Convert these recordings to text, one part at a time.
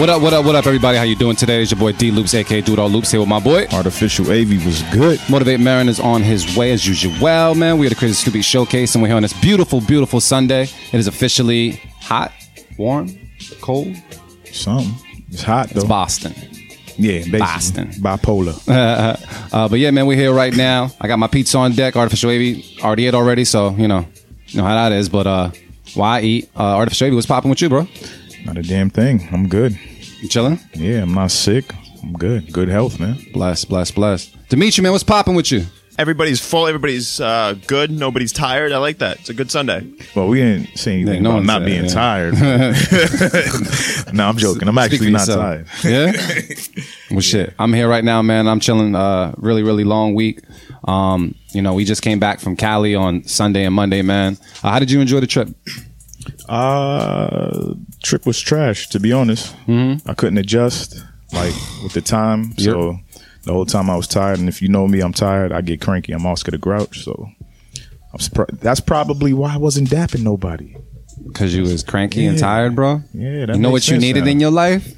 What up, what up, what up, everybody? How you doing today? It's your boy D Loops, aka Do It All Loops, here with my boy. Artificial AV was good. Motivate Merren is on his way as usual. Well, man, we had a Crazy Stupid Showcase, and we're here on this beautiful, beautiful Sunday. It is officially hot, warm, cold. Something. It's hot though. It's Boston. Yeah, basically. Boston. Bipolar. uh, but yeah, man, we're here right now. I got my pizza on deck. Artificial AV already ate already, so you know, you know how that is. But uh, why eat? Uh, Artificial AV, what's popping with you, bro? Not a damn thing. I'm good. You chilling? Yeah, I'm not sick. I'm good. Good health, man. Bless, bless, bless. Dimitri, man, what's popping with you? Everybody's full. Everybody's uh, good. Nobody's tired. I like that. It's a good Sunday. Well, we didn't say anything Yeah, no about one not said, being yeah. tired. no, I'm joking. I'm Speak actually for not yourself. tired. Yeah. well, shit. I'm here right now, man. I'm chilling. Uh, really, really long week. Um, you know, we just came back from Cali on Sunday and Monday, man. Uh, how did you enjoy the trip? Uh, trip was trash, to be honest. Mm-hmm. I couldn't adjust, like, with the time. So the whole time I was tired. And if you know me, I'm tired. I get cranky. I'm Oscar the Grouch. So I'm surprised. That's probably why I wasn't dapping nobody. Because you was cranky and tired, bro. Yeah, You know what you needed now. in your life?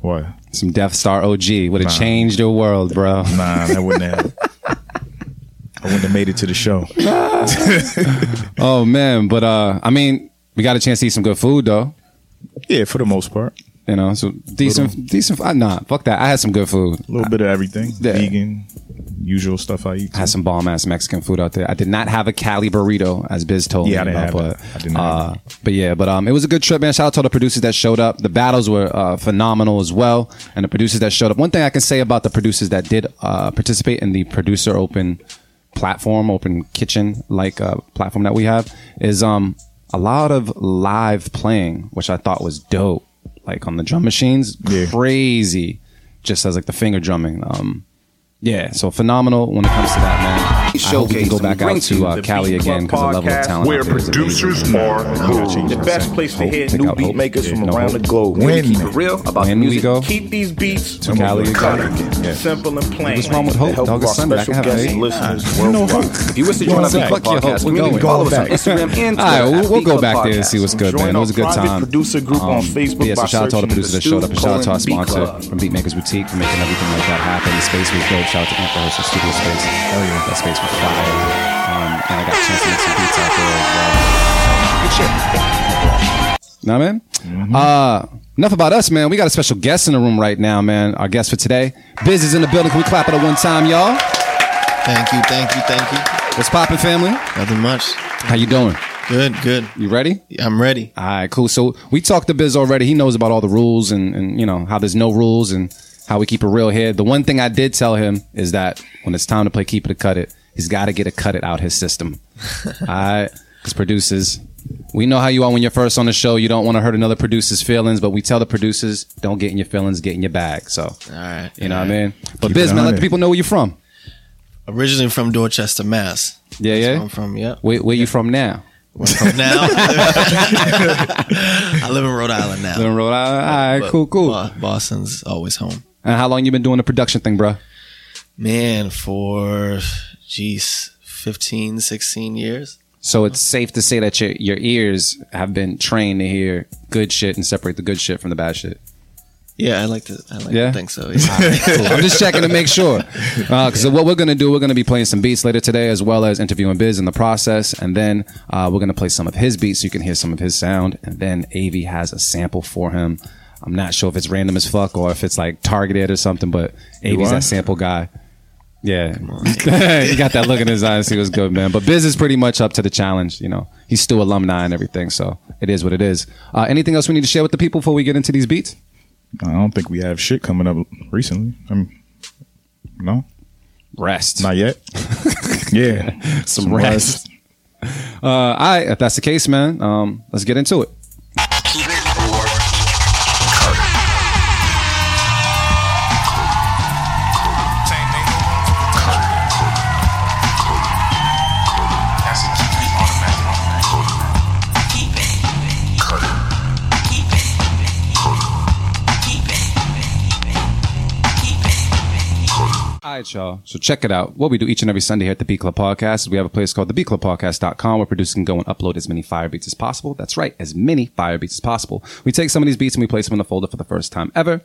What? Some Death Star OG would have Nah. changed your world, bro. Nah, that wouldn't have. I wouldn't have made it to the show. Oh man, but uh, I mean, we got a chance to eat some good food though. Yeah, for the most part. You know, so decent, decent. Uh, nah, fuck that. I had some good food. A little bit of everything. Yeah. Vegan, usual stuff I eat. I had some bomb ass Mexican food out there. I did not have a Cali burrito, as Biz told Yeah, I me. didn't about, have but that. I didn't uh, have but yeah, but um, it was a good trip, man. Shout out to all the producers that showed up. The battles were uh, phenomenal as well, and the producers that showed up. One thing I can say about the producers that did uh, participate in the producer open platform, open kitchen like uh, platform that we have, is um a lot of live playing, which I thought was dope. Like on the drum machines, Yeah. crazy. Just as like the finger drumming. Um, yeah, so phenomenal when it comes to that, man. I hope we can go back out to uh, Cali again because the level of talent Where out there is producers amazing. are heard. The best place to Hope, hear new out beat makers from no around hope. the globe. When? Keep it real about When the we music. go Keep these beats to Cali again. cut. Yeah. Simple and plain. What's wrong with hope? The help Dog of is our Sunday. I can have guests eight. listeners You know hope. If you wish to Going join our Beat back. Fuck your hope. We're going follow us on. Instagram and Twitter. All right, we'll- go back there and see what's good, man. It was a good time. producer group on Facebook but yeah, so by shout out to all the searching producers that showed up, and shout out to our Stew Colin Beat sponsor from Beatmakers Boutique for making everything like that happen. The space was dope. Shout out to Amp Rehearsal Studio Space. Hell yeah, that space was fire. Um, and I got a chance to make some beats out there as well. Good shit. Know what I mean? Uh, enough about us, man. We got a special guest in the room right now, man. Our guest for today, Biz is in the building. Can we clap it at one time, y'all? Thank you, thank you, thank you. What's poppin', family? Nothing much. How you doing? Good, good. You ready? I'm ready. All right, cool. So we talked to Biz already. He knows about all the rules and, and you know how there's no rules and how we keep it real here. The one thing I did tell him is that when it's time to play keep it or cut it, he's got to get a cut it out his system. all right, because producers, we know how you are when you're first on the show. You don't want to hurt another producer's feelings, but we tell the producers don't get in your feelings, get in your bag. So All right. you know what I mean. But Keep Biz, man, let the people know where you're from. Originally from Dorchester, Mass. Yeah, That's yeah. where I'm from. Yep. Where, where you from now? Where I'm from now. I live in Rhode Island now. Live in Rhode Island. All right, But cool, cool. Boston's always home. And how long you been doing the production thing, bro? Man, for geez, 15, 16 years. So it's safe to say that your your ears have been trained to hear good shit and separate the good shit from the bad shit. Yeah, I like to. I like Yeah? to think so. Yeah. Cool. I'm just checking to make sure. Because what we're gonna do, we're gonna be playing some beats later today, as well as interviewing Biz in the process, and then uh, we're gonna play some of his beats so you can hear some of his sound, and then Av has a sample for him. I'm not sure if it's random as fuck or if it's like targeted or something, but Av's are? that sample guy. Yeah, he got that look in his eyes. He was good, man. But Biz is pretty much up to the challenge. You know, he's still alumni and everything, so it is what it is. Uh, anything else we need to share with the people before we get into these beats? I don't think we have shit coming up recently. I mean, no, Rest. not yet. Yeah, Some rest. Uh, all right, if that's the case, man, um, let's get into it. So check it out. What we do each and every Sunday here at the Beat Club Podcast is we have a place called the Podcast.com where producers can go and upload as many fire beats as possible. That's right, as many fire beats as possible. We take some of these beats and we place them in the folder for the first time ever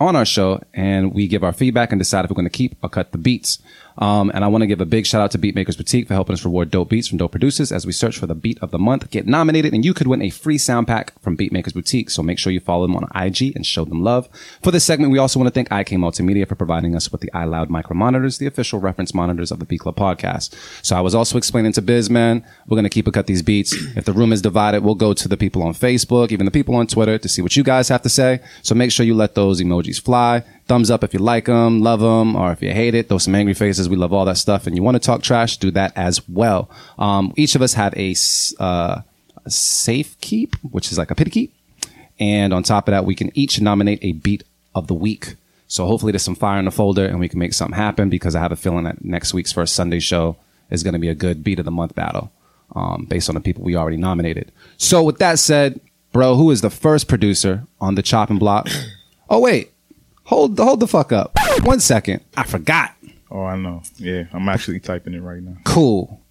on our show, and we give our feedback and decide if we're going to keep or cut the beats. Um, and I want to give a big shout out to Beatmakers Boutique for helping us reward dope beats from dope producers as we search for the beat of the month, get nominated, and you could win a free sound pack from Beatmakers Boutique. So make sure you follow them on IG and show them love. For this segment, we also want to thank IK Multimedia for providing us with the iLoud micro monitors, the official reference monitors of the Beat Club podcast. So I was also explaining to Biz, man, we're going to keep or cut these beats. If the room is divided, we'll go to the people on Facebook, even the people on Twitter to see what you guys have to say. So make sure you let those emojis fly. Thumbs up if you like them, love them, or if you hate it, throw some angry faces. We love all that stuff. And you want to talk trash, do that as well. Um, each of us have a, uh, a safe keep, which is like a pity keep. And on top of that, we can each nominate a beat of the week. So hopefully there's some fire in the folder and we can make something happen because I have a feeling that next week's first Sunday show is going to be a good beat of the month battle um, based on the people we already nominated. So with that said, bro, who is the first producer on the chopping block? Oh, wait. Hold, hold the fuck up. One second. I forgot. Oh, I know. Yeah, I'm actually typing it right now. Cool.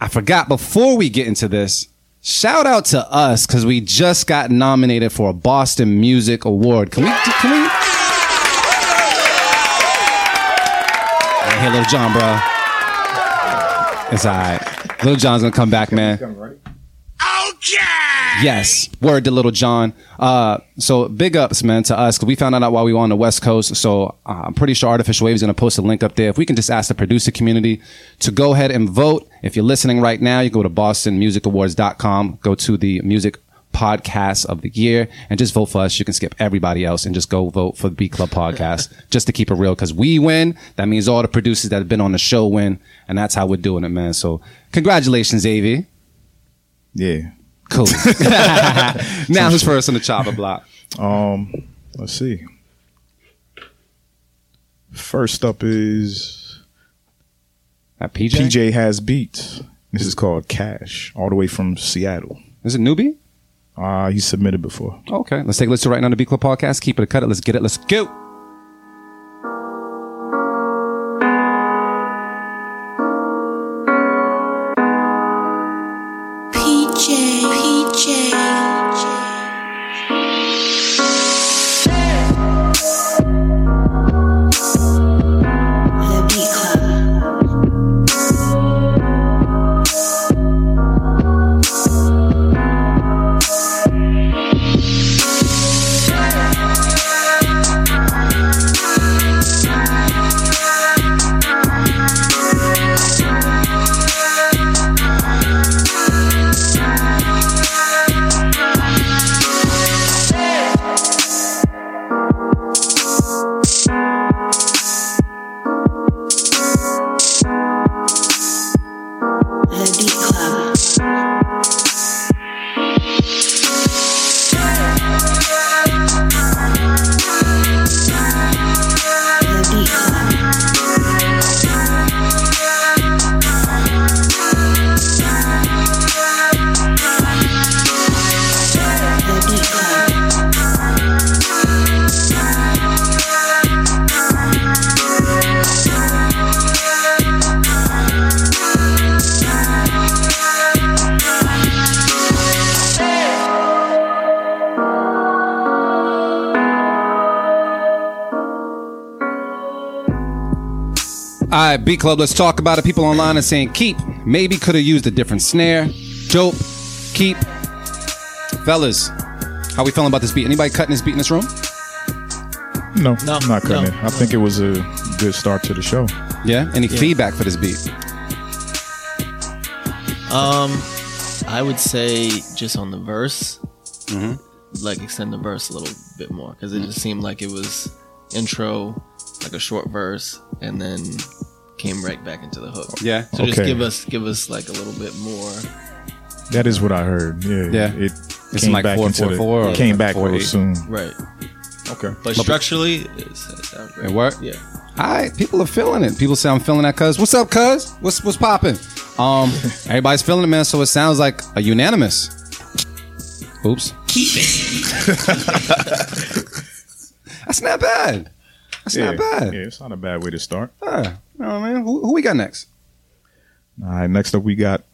I forgot before we get into this. Shout out to us because we just got nominated for a Boston Music Award. Can we? Can we? Hey, Little John, bro. It's all right. Little John's gonna come back, man. Yes, word to Little John. Uh, so big ups, man, to us because we found out while we were on the West Coast. So uh, I'm pretty sure Artificial Wave is going to post a link up there. If we can just ask the producer community to go ahead and vote. If you're listening right now, you go to BostonMusicAwards.com, go to the music podcast of the year, and just vote for us. You can skip everybody else and just go vote for the Beat Club podcast just to keep it real. Because we win, that means all the producers that have been on the show win, and that's how we're doing it, man. So congratulations, Avi. Yeah. Cool. now who's first on the chopper block? Um, let's see. First up is PJ? PJ has beats. This is called Cash, all the way from Seattle. Is it newbie? Uh, he submitted before. Okay, let's take a listen right now to the Beat Club podcast. Keep it a cut it. Let's get it. Let's go. Beat Club, let's talk about it. People online are saying keep. Maybe could have used a different snare. Dope. Keep. Fellas, how we feeling about this beat? Anybody cutting this beat in this room? No, No, I'm not cutting no. it. I think it was a good start to the show. Yeah? Any feedback for this beat? Um, I would say just on the verse, Mm-hmm. like extend the verse a little bit more because it just seemed like it was intro, like a short verse, and then came right back into the hook. Yeah. So just Okay. give us give us like a little bit more. That is what I heard. Yeah. Yeah. It It's came like back four, into four, the- four or came back four, real eight. soon. Right. Okay. But structurally, it's, it sounds great. It worked? Yeah. All right, people are feeling it. People say I'm feeling that, cuz. What's up, cuz? What's what's popping? Um, everybody's feeling it, man. So it sounds like a unanimous. Oops. That's not bad. That's Yeah. not bad. Yeah, it's not a bad way to start. Yeah. You know what I mean? Who, who we got next? All right. Next up, we got.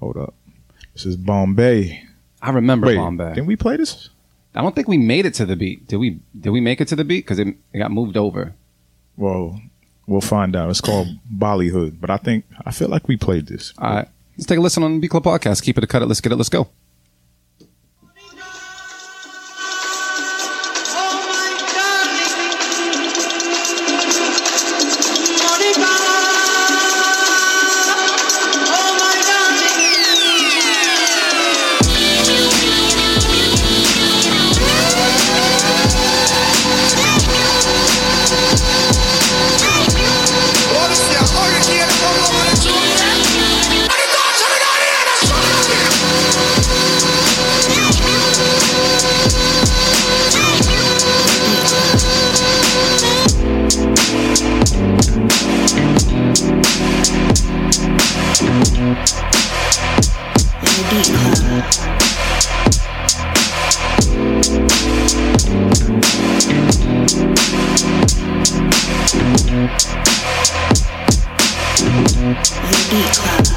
Hold up. This is Bombay. I remember Wait, Bombay. didn't we play this? I don't think we made it to the beat. Did we? Did we make it to the beat? Because it, it got moved over. Well, we'll find out. It's called Bollywood, but I think I feel like we played this. All right. Let's take a listen on the Beat Club podcast. Keep it, a cut it. Let's get it. Let's go. Beat Club.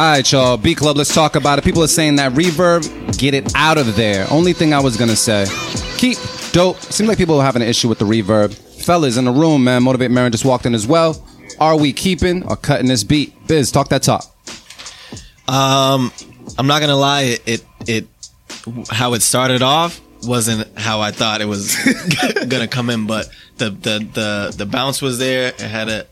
All right, y'all. Beat Club, let's talk about it. People are saying that reverb, get it out of there. Only thing I was gonna say, keep dope. Seems like people are having an issue with the reverb. Fellas in the room, man. Motivate Merren just walked in as well. Are we keeping or cutting this beat? Biz, talk that talk. Um, I'm not gonna lie. It, it it how it started off wasn't how I thought it was gonna come in, but the the the the bounce was there. It had a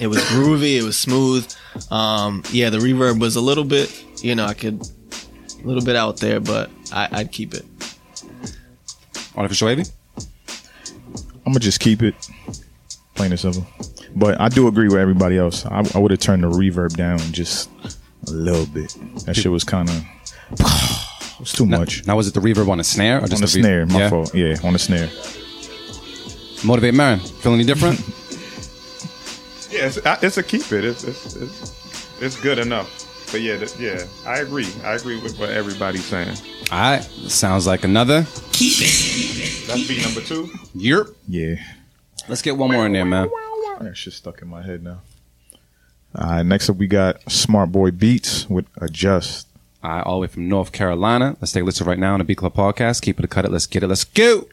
it was groovy. It was smooth. Um, yeah, the reverb was a little bit. You know, I could a little bit out there, but I, I'd keep it. Artificial wavy. I'm gonna just keep it plain and simple. But I do agree with everybody else. I, I would have turned the reverb down just a little bit. That shit was kind of it was too much Now was it the reverb on a snare or just on the re- snare. My yeah? fault. Yeah, on the snare. Motivate Merren. Feel any different? Yeah, it's, it's a keep it. It's, it's it's it's good enough. But yeah, th- yeah, I agree. I agree with what everybody's saying. All right. Sounds like another. Keep it. That's beat number two. Yerp. Yeah, Let's get one more in there, man. that shit's stuck in my head now. All right, next up we got Smart Boy Beats with Adjust. All right, all the way from North Carolina. Let's take a listen right now on the Beat Club podcast. Keep it, cut it. Let's get it. Let's go.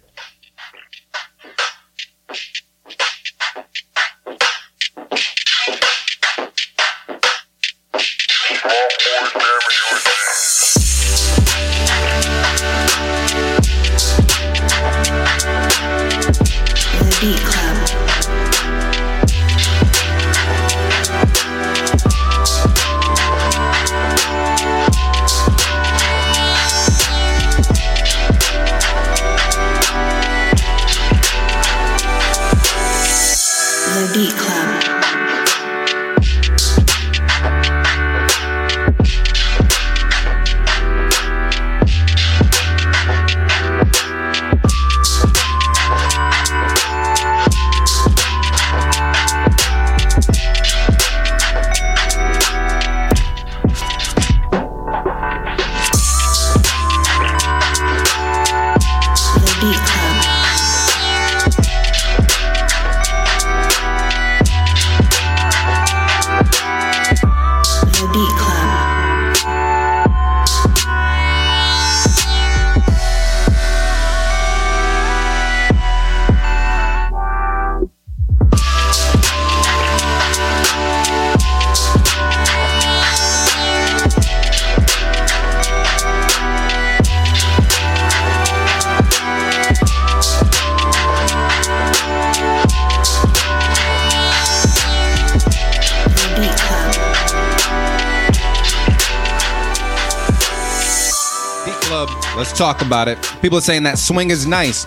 Club. Let's talk about it. People are saying that swing is nice.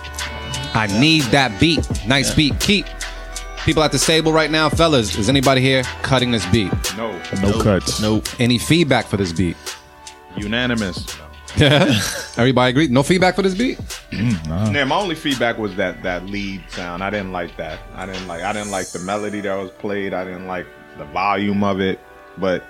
I need that beat. Nice beat. Keep. People at the stable right now, fellas. Is anybody here cutting this beat? No, No cuts. Nope. Any feedback for this beat? unanimous. Yeah. Everybody agree? No feedback for this beat? Mm, yeah, my only feedback was that that lead sound. I didn't like that. I didn't like. I didn't like the melody that was played. I didn't like the volume of it, but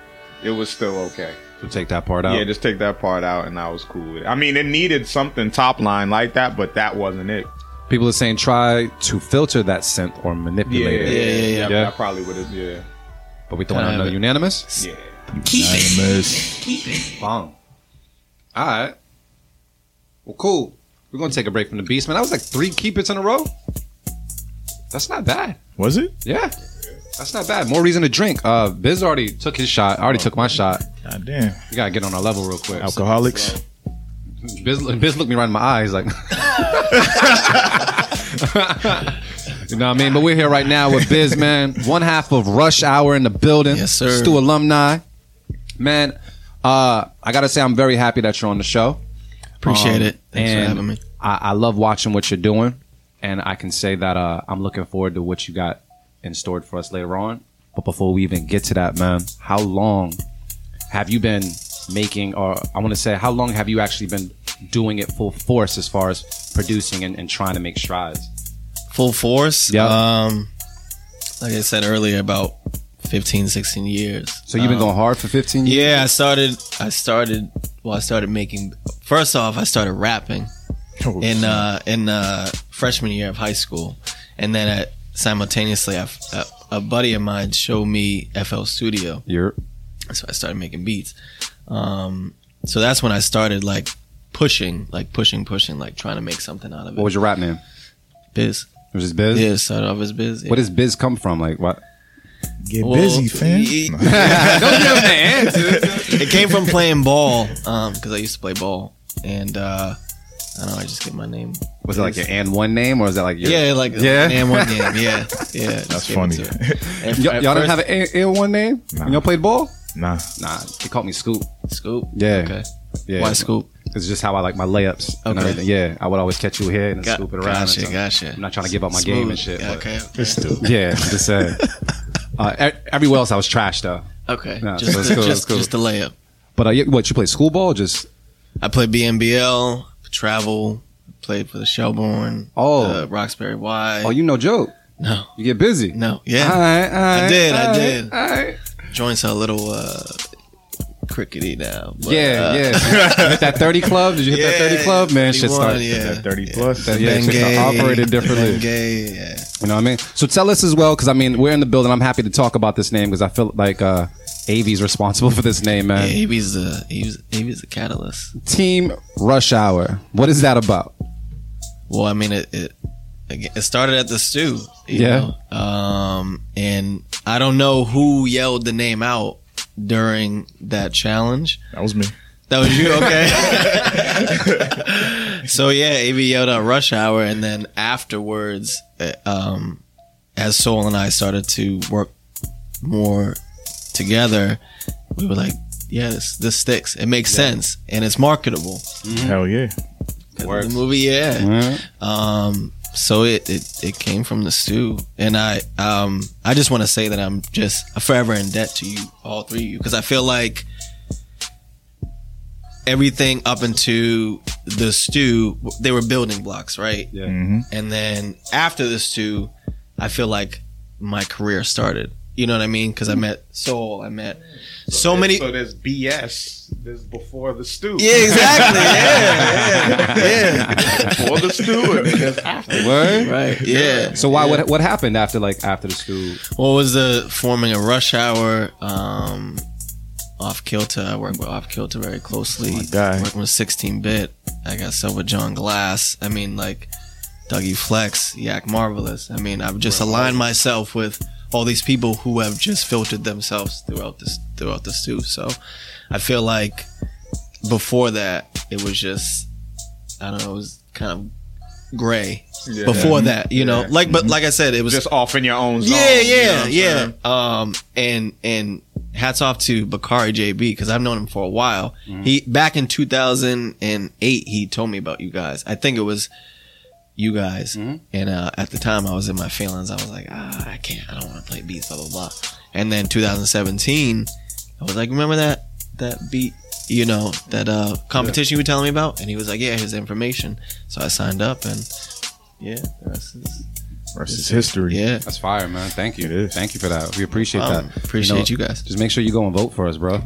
it was still okay. So take that part out. Yeah, just take that part out, and I was cool with it. I mean, it needed something top line like that, but that wasn't it. People are saying try to filter that synth or manipulate Yeah, it. yeah, yeah. Yeah. I probably would have. Yeah, But we throwing out Kinda another have it. unanimous? yeah. Unanimous. Bong. All right. Well, cool. We're gonna take a break from the beast, man. That was like three keep it's in a row. That's not bad. Was it? Yeah, that's not bad. More reason to drink. Uh, Biz already took his shot. I already took my shot. God damn. We gotta get on our level real quick. Alcoholics. Biz, Biz looked me right in my eyes, like. you know what I mean? But we're here right now with Biz, man. One half of Rush Hour in the building. Yes, sir. Stew alumni. Man, uh, I gotta say I'm very happy that you're on the show. Appreciate Um, it. Thanks for having me. I, I love watching what you're doing, and I can say that uh, I'm looking forward to what you got in store for us later on. But before we even get to that, man, how long have you been making, or I want to say, how long have you actually been doing it full force as far as producing and, and trying to make strides? Full force. Yeah. Um, like I said earlier, about 15, 16 years. So you've been Um, going hard for 15 years. Yeah, I started. I started. Well, I started making. First off, I started rapping Oh, in uh, in uh, freshman year of high school, and then I, simultaneously, I, a, a buddy of mine showed me FL Studio, You're so I started making beats. Um, so that's when I started like pushing, like pushing, pushing, like trying to make something out of it. what was your rap name? Biz? It Was this Biz? Yeah, it started off as Biz. Where does Biz come from? Like what? Get Well, busy, fam. y- it came from playing ball because I used to play ball, and uh, I don't know. I just get my name. Was it like your and one name, or is that like your, Yeah, like Yeah? and one name, Yeah, yeah. That's funny. it to Y- y'all didn't have an A- and one name Nah. when y'all played ball? nah. Nah, they called me Scoop. scoop. Yeah. Okay. Yeah, Why scoop? It's just how I like my layups and Okay. everything. Yeah, I would always catch you here and Got- scoop it around. and Gotcha. Gotcha. I'm not trying to give up my Smooth. game and shit. Yeah, but- okay. It's still. Yeah, just saying. Uh, e- everywhere else I was trash though. Okay. Nah, just so the, cool, just, cool. just the layup. But uh, what you play school ball? or Just I played BNBL, travel, played for the Shelburne, Oh. the Roxbury Y. oh, you no joke. no, You get busy. no, yeah. All right, all right, did, I all right, did. All right. Joints are a little uh, crickety now. but, Yeah, uh, yeah. hit that thirty club? Did you hit that thirty club? Man, shit 31, started. yeah. That 30 plus. That- yeah, shit Gay, operated differently. Ben Gay, yeah. You know what I mean? So tell us as well, because I mean, we're in the building. I'm happy to talk about this name because I feel like uh, Avi's responsible for this name, man. Yeah, AB's the AB's, AB's the catalyst. Team Rush Hour. What is that about? Well, I mean, it it, it started at the stew. you Yeah. know? Um, and I don't know who yelled the name out during that challenge. That was me. That was you, okay? so yeah, AV yelled out "Rush Hour," and then afterwards, uh, um, as Soul and I started to work more together, we were like, "Yeah, this this sticks. It makes sense, and it's marketable." Hell yeah. 'Cause The movie, yeah. Alright. Um, so it, it it came from the stew, and I um I just want to say that I'm just forever in debt to you, all three of you, because I feel like everything up into the stew, they were building blocks, right? Yeah. hmm And then after the stew, I feel like my career started. You know what I mean? Because I met Soul, I met so many. So there's BS. There's before the stew. Yeah, exactly. Yeah, yeah, yeah. Before the stew and then there's after. Word? Right. Yeah. So why? Yeah. What? What happened after like after the school? What was the forming a rush hour? Um, off kilter. I work with off kilter very closely. My guy. Working with 16 bit. I got stuff with John Glass. I mean, like Dougie Flex, Yak Marvelous. I mean, I've just aligned myself with all these people who have just filtered themselves throughout this throughout the stew. So I feel like before that, it was just I don't know. It was kind of gray. Yeah. Before that, you know, like but like I said, it was Just off in your own zone. yeah, you know yeah, yeah. Um, and and hats off to Bakari JB because I've known him for a while. He back in 2008, he told me about you guys. I think it was you guys, and uh, at the time I was in my feelings. I was like, ah, I can't, I don't want to play beats, blah blah blah. And then 2017, I was like, remember that that beat, you know, that uh competition you were telling me about? And he was like, yeah, his information. So I signed up, and yeah, the rest is Rest history. yeah. That's fire, man. Thank you. It is. Thank you for that. We appreciate Um, that. appreciate know, you guys. Just make sure you go and vote for us, bro.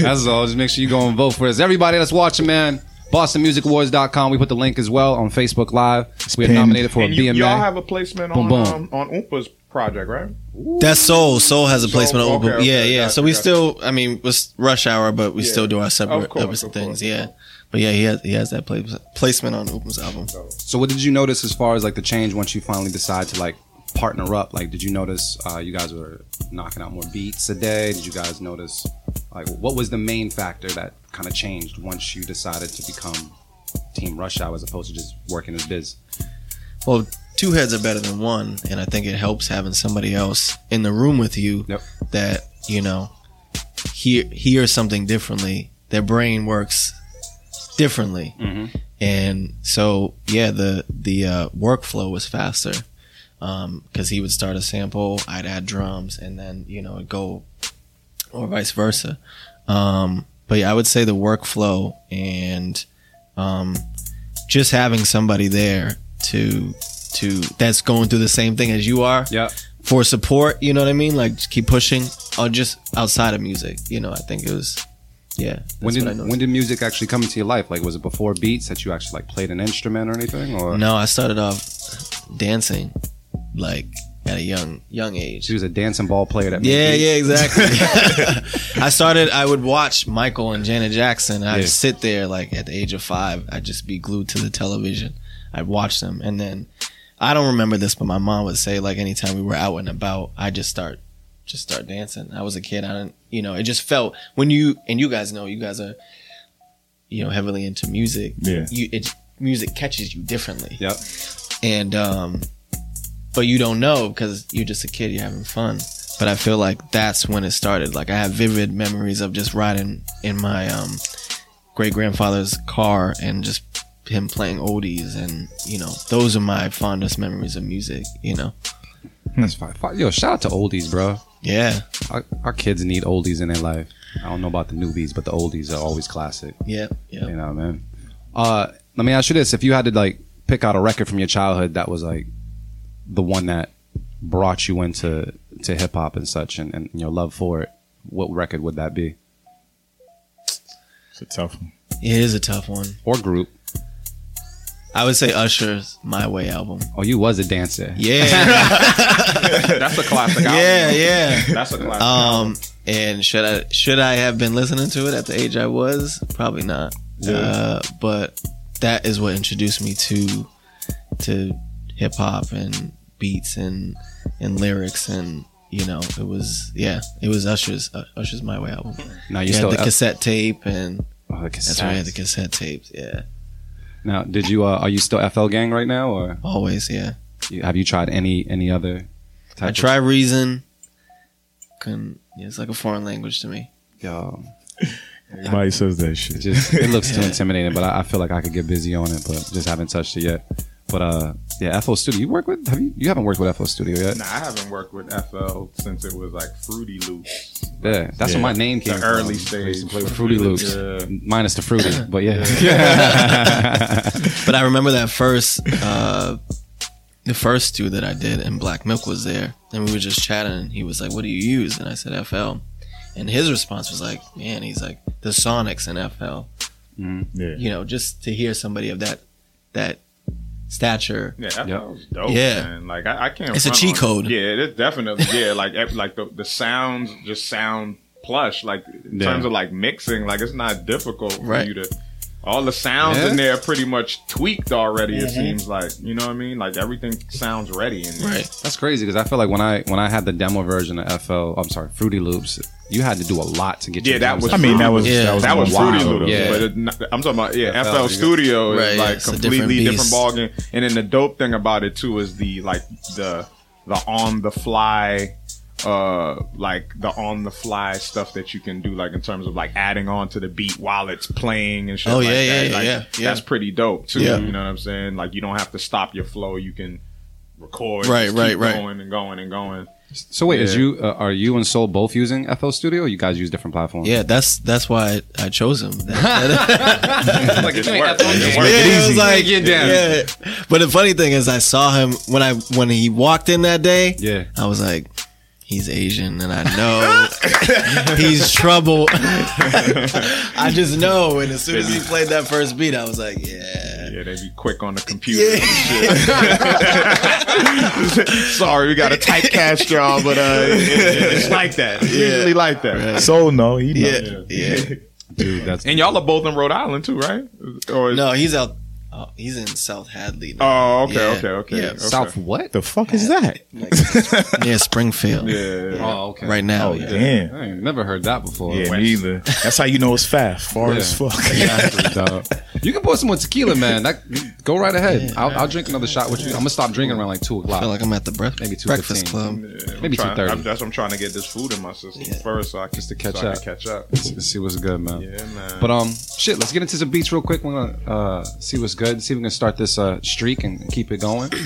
That's all. Just make sure you go and vote for us. Everybody that's watching, man. BostonMusicAwards.com. We put the link as well on Facebook Live. we are nominated for And a you, BMA. y'all have a placement Boom, on boom. Um, on Oompa's project, right? That's Soul. Soul has a Soul, placement on okay, Open. okay, yeah, yeah. gotcha, so we gotcha. still, I mean, was rush hour, but we Yeah. still do our Of separate, course, of things. course. Yeah, but yeah, he has he has that place, placement on Oompa's album. So what did you notice as far as like the change once you finally decide to like partner up? Like, did you notice uh, you guys were knocking out more beats a day? Did you guys notice like what was the main factor that kind of changed once you decided to become Team Rush Hour as opposed to just working as biz? Well, two heads are better than one, and I think it helps having somebody else in the room with you Yep. that you know hear hears something differently. Their brain works differently, and so yeah, the the uh, workflow was faster because he would start a sample, I'd add drums, and then you know it'd go or vice versa. Um, but yeah, I would say the workflow and um, just having somebody there to to that's going through the same thing as you are Yeah. for support. You know what I mean? Like just keep pushing, or just outside of music. You know, I think it was yeah. That's When what I did when did music actually come into your life? Like, was it before beats that you actually like played an instrument or anything? Or No, I started off dancing like at a young young age. she was a dancing ball player that Yeah, yeah, exactly. I started. I would watch Michael and Janet Jackson. I'd Yeah. sit there like at the age of five. I'd just be glued to the television. I'd watch them, and then I don't remember this, but my mom would say like anytime we were out and about, I just start just start dancing. I was a kid. I didn't, you know, it just felt when you and you guys know you guys are, you know, heavily into music. Yeah. you it music catches you differently Yep. and um but you don't know because you're just a kid you're having fun but i feel like that's when it started like i have vivid memories of just riding in my um great grandfather's car and just him playing oldies and you know those are my fondest memories of music you know That's fine. Yo, shout out to oldies, bro. yeah Our, our kids need oldies in their life. I don't know about the newbies, but the oldies are always classic. yeah yeah You know, man. Uh, let me ask you this: If you had to like pick out a record from your childhood that was like the one that brought you into to hip hop and such, and, and your love for it, what record would that be? It's a tough one. it is a tough one Or group? i would say usher's my way album Oh, you was a dancer. yeah That's a classic album. yeah yeah That's a classic. Um, and should I should I have been listening to it at the age I was? Probably not. Uh, but that is what introduced me to to hip hop and beats and and lyrics and you know it was yeah it was Usher's uh, Usher's My Way album. Now you You had still the cassette tape and oh, the that's right the cassette tapes. Yeah, Now, did you? Uh, are you still FL Gang right now, or always yeah. you, have you tried any any other? Type I of- try Reason. Couldn't. Yeah, it's like a foreign language to me. Yo, Everybody says that it shit. just it looks too intimidating, but I, I feel like I could get busy on it, but just haven't touched it yet. But uh, yeah, FL Studio. You work with? Have you? You haven't worked with FL Studio yet? Nah, I haven't worked with FL since it was like Fruity Loops. Yeah, that's Yeah. where my name came The from. early I used to play with Fruity Loops, Yeah. minus the fruity, but yeah. But I remember that first, uh, the first two that I did, and Black Milk was there, and we were just chatting, and he was like, "What do you use?" And I said FL, and his response was like, "Man, he's like the Sonics in FL." Yeah. You know, just to hear somebody of that that stature. Yeah, FL Yep. was dope. Yeah. man. like I, I can't. It's a cheat on it. code. Yeah, it's definitely. Yeah, like like the the sounds just sound plush. Like in Yeah. terms of like mixing, like it's not difficult for Right. you to all the sounds Yeah? in there are pretty much tweaked already. It Mm-hmm. seems like you know what I mean. Like everything sounds ready in there. Right. That's crazy because I feel like when I when I had the demo version of FL, I'm sorry, Fruity Loops, you had to do a lot to get. Yeah, your that was. I mean, that was Yeah. that was, that was wild. Fruity Loops, Yeah. but it, I'm talking about yeah, FL, FL Studio Right, is like it's a completely different different, ballgame. And then the dope thing about it too is the like the the on the fly uh like the on the fly stuff that you can do like in terms of like adding on to the beat while it's playing and shit Oh, like yeah, that. yeah, Like, yeah, yeah. that's pretty dope too Yeah. you know what i'm saying like you don't have to stop your flow you can record Right, just right, keep right. going and going and going So wait, is you uh, are you and Soul both using FL Studio? or You guys use different platforms? Yeah, that's that's why I chose him. like It's work. It's Yeah, it was like, Get down. yeah. But the funny thing is, I saw him when I when he walked in that day. Yeah. I was like, he's Asian, and I know he's trouble. I just know. And as soon as he played that first beat, I was like, yeah. Yeah, they be quick on the computer. and shit. Sorry, we got a tight y'all, but uh, it- it's like that. It's usually like that. So no, he know. Yeah, yeah. dude, that's And y'all are both in Rhode Island too, right? Or is- No, he's out. Oh, he's in South Hadley. Now. Oh, okay, Yeah, okay, okay. yeah. okay. South what? The fuck is that? near Springfield. Yeah. Oh, okay. Right now. Oh yeah. damn. I ain't never heard that before. Yeah, me either. That's how you know it's fast. Far Yeah. as fuck. Exactly. You can pour some more tequila, man. That, go right ahead. I'll, I'll drink another shot with you. I'm gonna stop drinking around like two o'clock. I feel like I'm at the bre- Maybe 2:15. breakfast club. Maybe two Trying- That's what I'm trying to get this food in my system first, so I can Just to catch so up. catch up. Let's see what's good, man. Yeah, man. But um, shit. Let's get into some beats real quick. We're gonna uh see what's good. See if we can start this uh streak and keep it going.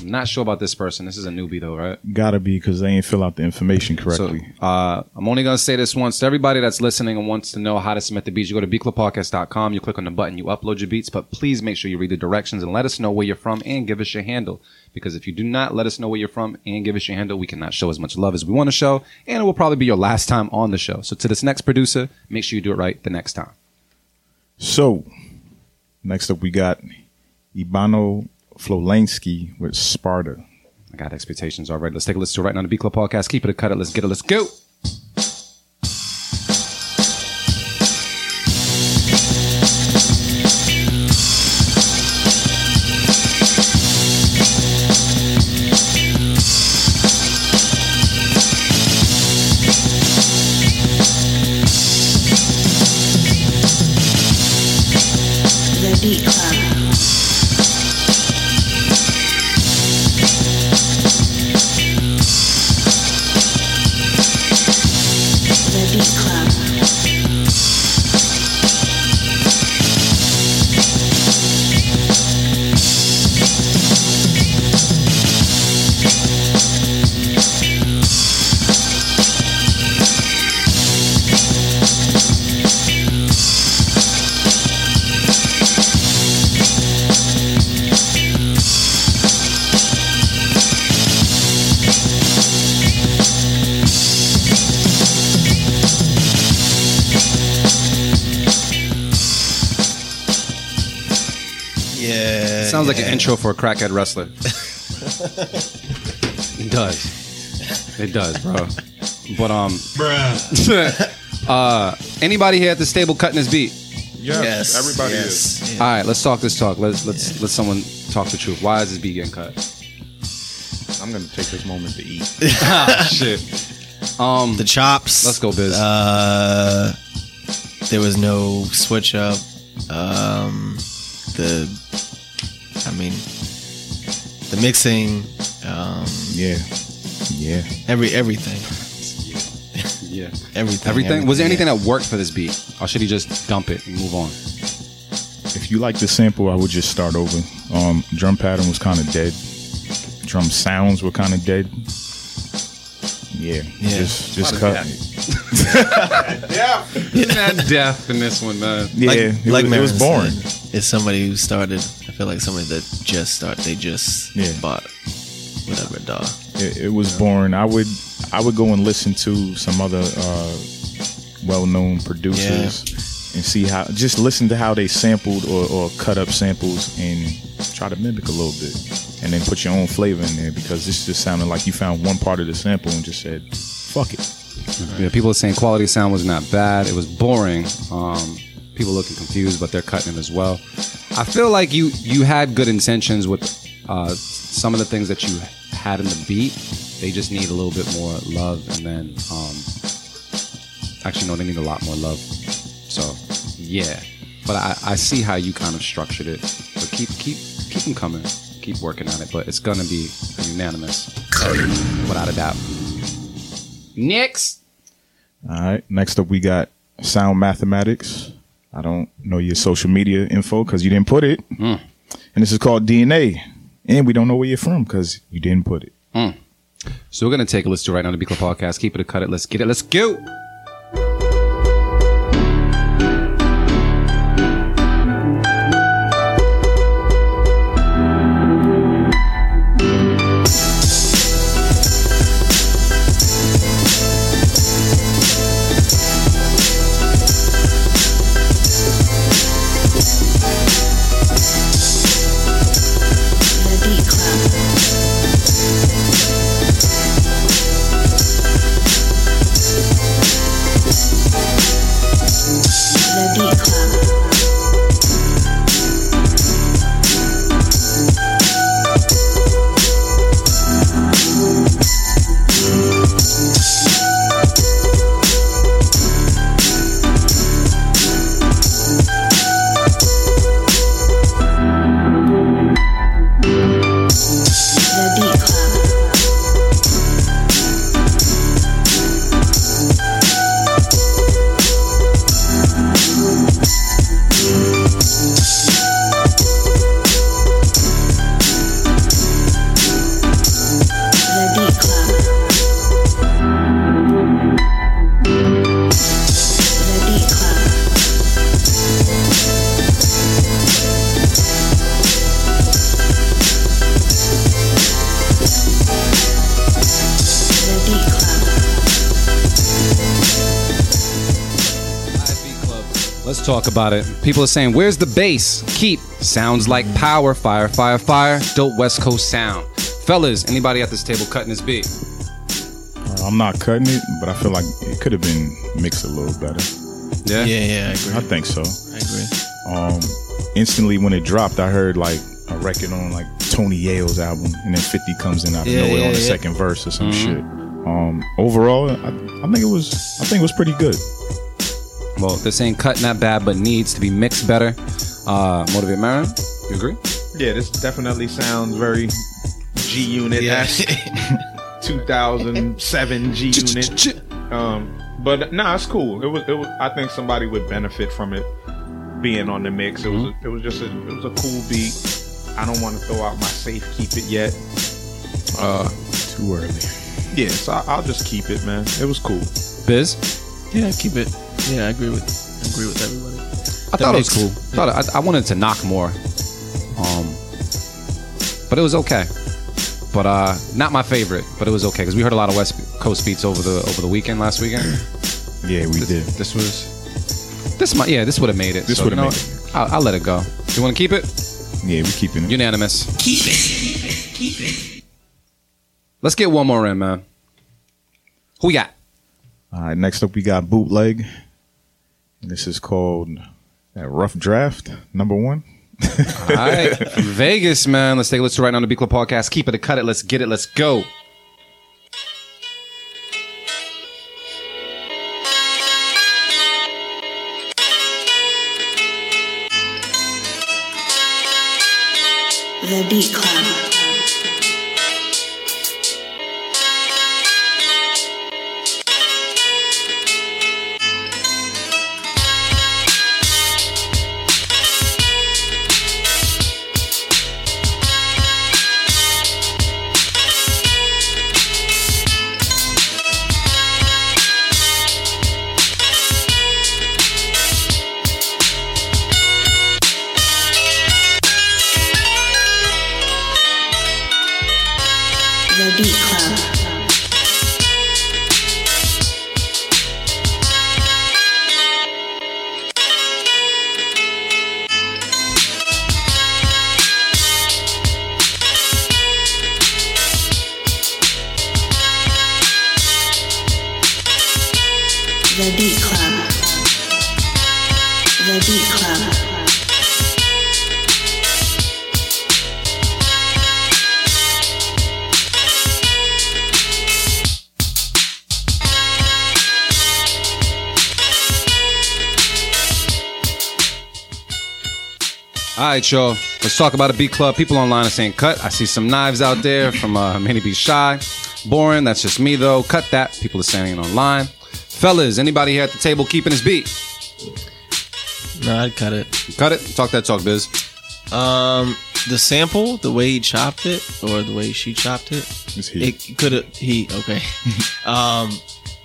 I'm not sure about this person. This is a newbie though, right? Gotta be because they ain't fill out the information So correctly. uh, I'm only going to say this once to everybody that's listening and wants to know how to submit the beats. You go to beatclubpodcast.com, you click on the button, you upload your beats, but please make sure you read the directions and let us know where you're from and give us your handle. Because if you do not let us know where you're from and give us your handle, we cannot show as much love as we want to show, and it will probably be your last time on the show. So to this next producer, make sure you do it right the next time. So, next up we got Ibano Flolansky with Sparta. I got expectations already. Let's take a listen to it right now on the Beat Club Podcast. Keep it a cut it. Let's get it. Let's go. For a crackhead wrestler. it does. It does, bro. But um, uh, anybody here at the stable cutting this beat? yes, Yes. everybody yes, is. yeah. All right, let's talk this talk. Let's let's let someone talk the truth. Why is this beat getting cut? I'm gonna take this moment to eat. Shit. Um, The chops. let's go, Biz. Uh, there was no switch up. Um, the, I mean, the mixing, um, Yeah. Yeah. every everything, yeah. everything, Everything. Was there yeah. anything that worked for this beat, or should he just dump it and move on? If you like the sample, I would just start over. Um, drum pattern was kind of dead. Drum sounds were kind of dead. Yeah, Yeah. just just cut. Yeah. That death in this one, man. Yeah, Like, it, like was, it was Merren boring. said, It's somebody who started. I feel like somebody that just started. They just Yeah. bought whatever dog. It, it was boring. I would I would go and listen to some other uh, well-known producers and see how just listen to how they sampled or, or cut up samples and try to mimic a little bit, and then put your own flavor in there because this just sounded like you found one part of the sample and just said, "Fuck it." Yeah, people are saying quality sound was not bad. It was boring. Um, people looking confused, but they're cutting it as well. I feel like you you had good intentions with uh, some of the things that you had in the beat. They just need a little bit more love, and then um, actually no, they need a lot more love. So yeah, but I, I see how you kind of structured it. But keep keep keep them coming, keep working on it. But it's gonna be unanimous, without a doubt. Next. All right. Next up, we got Sound Mathematics. I don't know your social media info because you didn't put it. Hmm. And this is called DNA. And we don't know where you're from because you didn't put it. Hmm. So we're gonna take a listen to right now the Beat Club podcast. Keep it a cut it. Let's get it. Let's go. About it. People are saying, "Where's the bass?" Keep sounds like power, fire, fire, fire. Dope West Coast sound. Fellas, anybody at this table cutting this beat? Uh, I'm not cutting it, but I feel like it could have been mixed a little better. Yeah. Yeah, yeah, I agree. I think so. I agree. Um, instantly when it dropped, I heard like a record on like Tony Yayo's album, and then 50 comes in out of Yeah, nowhere yeah, on the yeah. second verse or some shit. Um, overall, I, I think it was I think it was pretty good. Well, this ain't cutting that bad, but needs to be mixed better. Uh, Motivate Merren, you agree? Yeah, this definitely sounds very G Unit Yeah. 2007 G Unit. Um, but nah, it's cool. It was, it was. I think somebody would benefit from it being on the mix. It was. A, it was just a. It was a cool beat. I don't want to throw out my safe. Keep it yet. Uh, Too early. yeah. So I, I'll just keep it, man. It was cool. Biz? Yeah, keep it. Yeah, I agree with I agree with everybody. I thought it was cool. Thought I, I wanted to knock more, um, but it was okay. But uh, not my favorite. But it was okay because we heard a lot of West Coast beats over the over the weekend last weekend. Yeah, we did. This was this might yeah this would have made it. This So, would've you know made what? I'll, I'll let it go. You want to keep it? Yeah, we keeping it. Unanimous. Keep it. Keep it. Let's get one more in, man. Who we got? All right, next up we got Bootleg. And this is called uh, Rough Draft, number one. All right, from Vegas, man. Let's take a listen right now on the Beat Club podcast. Keep it, cut it. Let's get it. Let's go. The Beat Club. Y'all. Let's talk about a beat club. People online are saying cut. I see some knives out there from uh, Manny B. Shy. Boring. That's just me, though. Cut that. People are saying it online. Fellas, anybody here at the table keeping his beat? No, I'd cut it. Cut it. Talk that talk, Biz. Um, the sample, the way he chopped it, or the way she chopped it, It's he. it could have he okay. um,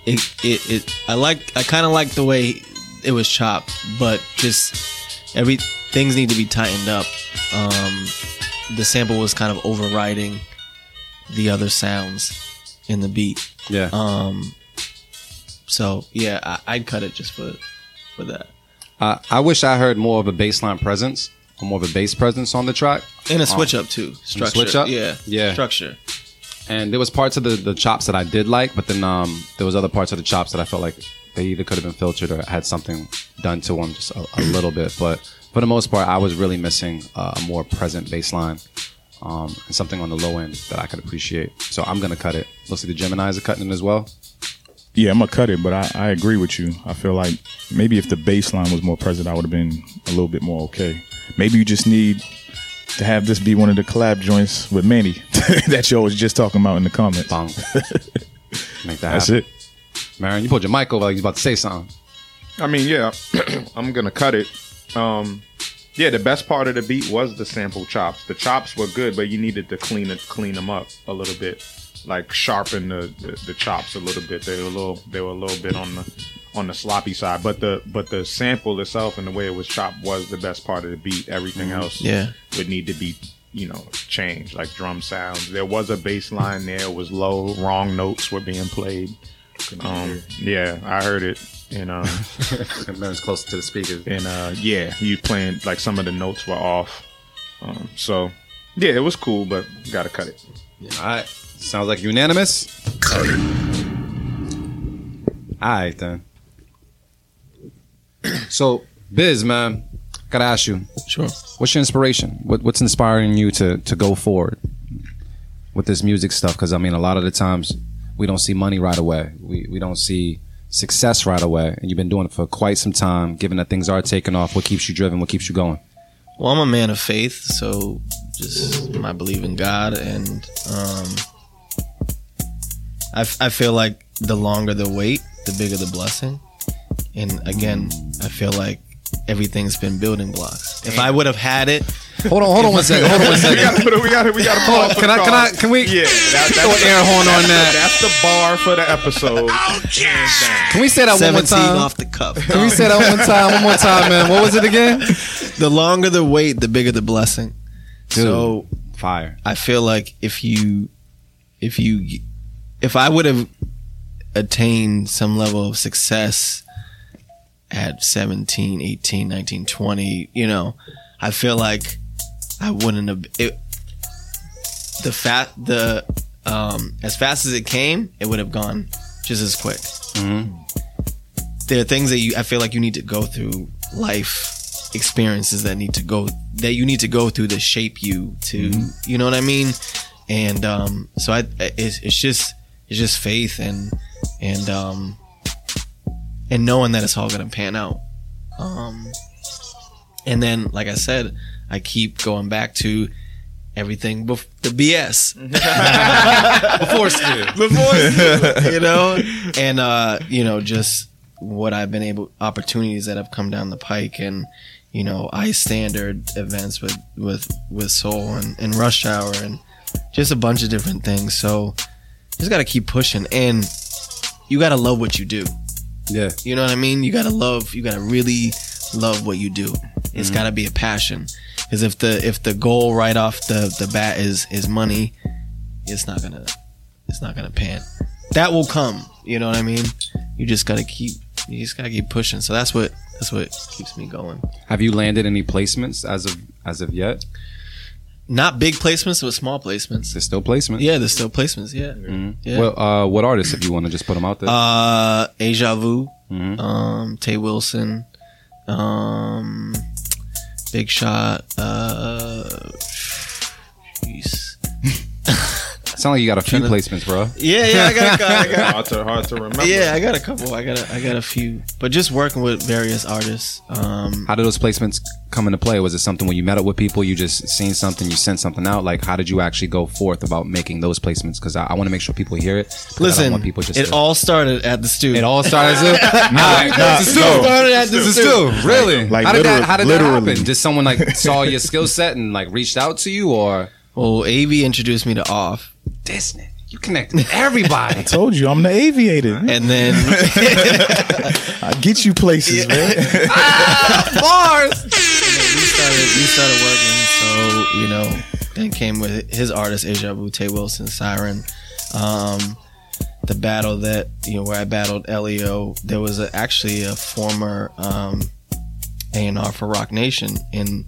it it it I like I kind of like the way it was chopped, but just every things need to be tightened up. Um, the sample was kind of overriding the other sounds in the beat. Yeah. Um, so yeah, I, I'd cut it just for for that. Uh, I wish I heard more of a baseline presence, or more of a bass presence on the track. And a switch up too. Structure. switch up? Yeah. Yeah. Structure. And there was parts of the, the chops that I did like, but then um, there was other parts of the chops that I felt like they either could have been filtered or had something done to them just a, a little bit. But for the most part, I was really missing uh, a more present bass line um, and something on the low end that I could appreciate. So I'm gonna cut it. Looks like the Gemini's are cutting it as well. Yeah, I'm gonna cut it, but I, I agree with you. I feel like maybe if the bass line was more present, I would have been a little bit more okay. Maybe you just need to have this be one of the collab joints with Manny that you was just talking about in the comments. Make that That's happen. it. Merren, you pulled your mic over like you was about to say something. I mean, yeah, I'm gonna cut it. Um, yeah, the best part of the beat was the sample chops. The chops were good, but you needed to clean it, clean them up a little bit, like sharpen the, the, the chops a little bit. They were a little, they were a little bit on the on the sloppy side. But the but the sample itself and the way it was chopped was the best part of the beat. Everything else, Yeah. would need to be you know changed, like drum sounds. There was a bass line there, it was low, wrong notes were being played. Um, yeah, I heard it, and um. Merren's closer to the speakers. and uh yeah you playing like some of the notes were off um so yeah it was cool but gotta cut it All right. Sounds like unanimous. Cut it. All right then. So, Biz, man, gotta ask you, Sure. what's your inspiration? What, what's inspiring you to to go forward with this music stuff? Because I mean, a lot of the times we don't see money right away. We we don't see success right away, and you've been doing it for quite some time. Given that things are taking off, what keeps you driven? What keeps you going? Well, I'm a man of faith, so just I believe in God, and um, I, I feel like the longer the wait, the bigger the blessing. And again, I feel like everything's been building blocks. If I would have had it, Hold on, hold on one second. Hold on one second. we gotta, we got Hold on. Can I? Can I? Can we? yeah that, Throw an air horn on that. that's the bar for the episode oh, Can we say that one more 17 time? off the cuff. Can we say that one more time? One more time, man. What was it again? the longer the wait, the bigger the blessing. Dude. So Fire. I feel like if you, if you, if I would have attained some level of success at 17, 18, 19, 20, you know, I feel like I wouldn't have, it, the fat, the, um, as fast as it came, it would have gone just as quick. There are things that you, I feel like you need to go through life experiences that need to go that you need to go through to shape you to you know what I mean? And um so I it's, it's just it's just faith and and um and knowing that it's all gonna pan out. Um and then like I said I keep going back to everything bef- the BS Before Stew. before you know? And uh you know just what i've been able opportunities that have come down the pike and you know iStandard events with with with soul and, and rush hour and just a bunch of different things. So just gotta keep pushing. And you gotta love what you do Yeah. you know what i mean you gotta love you gotta really love what you do it's mm-hmm. gotta be a passion because if the if the goal right off the the bat is is money it's not gonna it's not gonna pan. That will come. You know what I mean? You just gotta keep you just gotta keep pushing. So that's what that's what keeps me going. Have you landed any placements as of as of yet? Not big placements, but small placements. There's still placements. Yeah, there's still placements. Yeah. Yeah. Well, uh, what artists, if you want to just put them out there? Uh, Aja Vu, Mhm. um, Tay Wilson, Um, Big Shot. Uh, Sound like you got a few placements, bro. Yeah, yeah, I got, I got, hard to hard to remember. yeah, I got a couple. I got, a, I got a few. But just working with various artists. Um, How did those placements come into play? Was it something when you met up with people, you just seen something, you sent something out? Like, how did you actually go forth about making those placements? Because I, I want to make sure people hear it. 'cause I don't listen, want people just it to- all started at the studio. it all started as a nah, nah, this no. started at the studio. really. Like, how did that? How did that happen? Did someone like saw your skill set and like reached out to you, or Well, AV introduced me to Off, Disney? You connected with everybody. I told you I'm the aviator. and then I get you places, man. Bars. we started we started working. So you know, then came with his artist Asia Vu, Tay Wilson, Siren. Um, the battle that you know where I battled Leo, there was a, actually a former um, A and R for Roc Nation in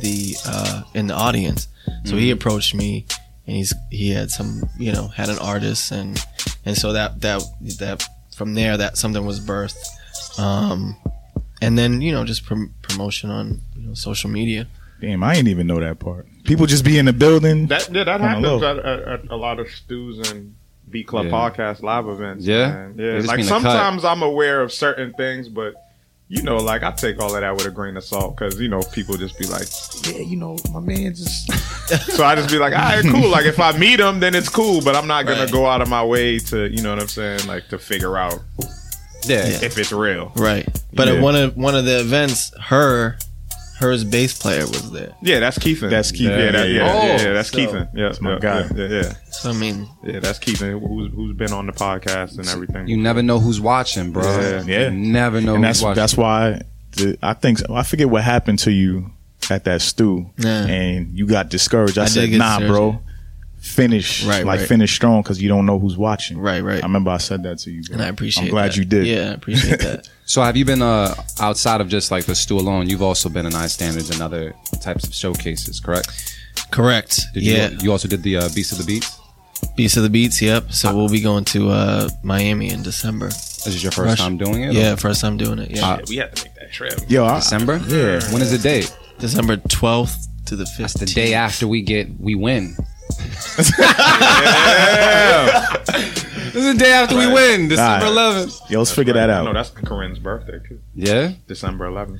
the uh, in the audience. So he approached me, and he's he had some you know had an artist, and and so that that that from there that something was birthed. Um, and then you know just prom- promotion on you know social media. Damn, I didn't even know that part. People just be in the building. That yeah, that happens at, at, at a lot of stews and beat club Yeah. podcast live events. Yeah? man. Yeah. just Like mean to cut. sometimes I'm aware of certain things, but you know, like I take all of that with a grain of salt because you know people just be like, yeah, you know, my man just. so I just be like, all right, cool. Like if I meet him, then it's cool, but I'm not gonna Right. go out of my way to, you know what I'm saying, like to figure out Yeah. If it's real. Right. But Yeah. at one of one of the events, her her's bass player was there. Yeah, that's Keithan. That's Keithan. Yeah, that, yeah, Oh, yeah, yeah, that's so- Keithan. Yeah, That's my yeah, guy. Yeah, yeah, yeah. So I mean, Yeah, that's Keithan, who's, who's been on the podcast and everything. You never know who's watching, bro. Yeah. Yeah. You never know and who's that's watching. that's why the, I think I forget what happened to you at that stew, Yeah. and you got discouraged. I, I said, "Nah, discouraged. bro, finish Right, like right. finish strong because you don't know who's watching." right, right. I remember I said that to you, bro. and I appreciate. I'm glad that. you did. Yeah, I appreciate that. So have you been uh outside of just like the stew alone? You've also been in iStandards and other types of showcases, correct? Correct. Did yeah. you you also did the uh, Beast of the Beats? Beast of the Beats. Yep. So we'll be going to uh, Miami in December. This is your first Rush- time doing it? Yeah, first time doing it. Yeah. Uh, we had to make that trip. Yo, I, December? Yeah. When is the date? December twelfth to the That's fifteenth. the day after we get we win. This is the day after we win, December Alright. 11th. yo, let's figure that out. No, that's Corinne's birthday, too. Yeah, December 11th.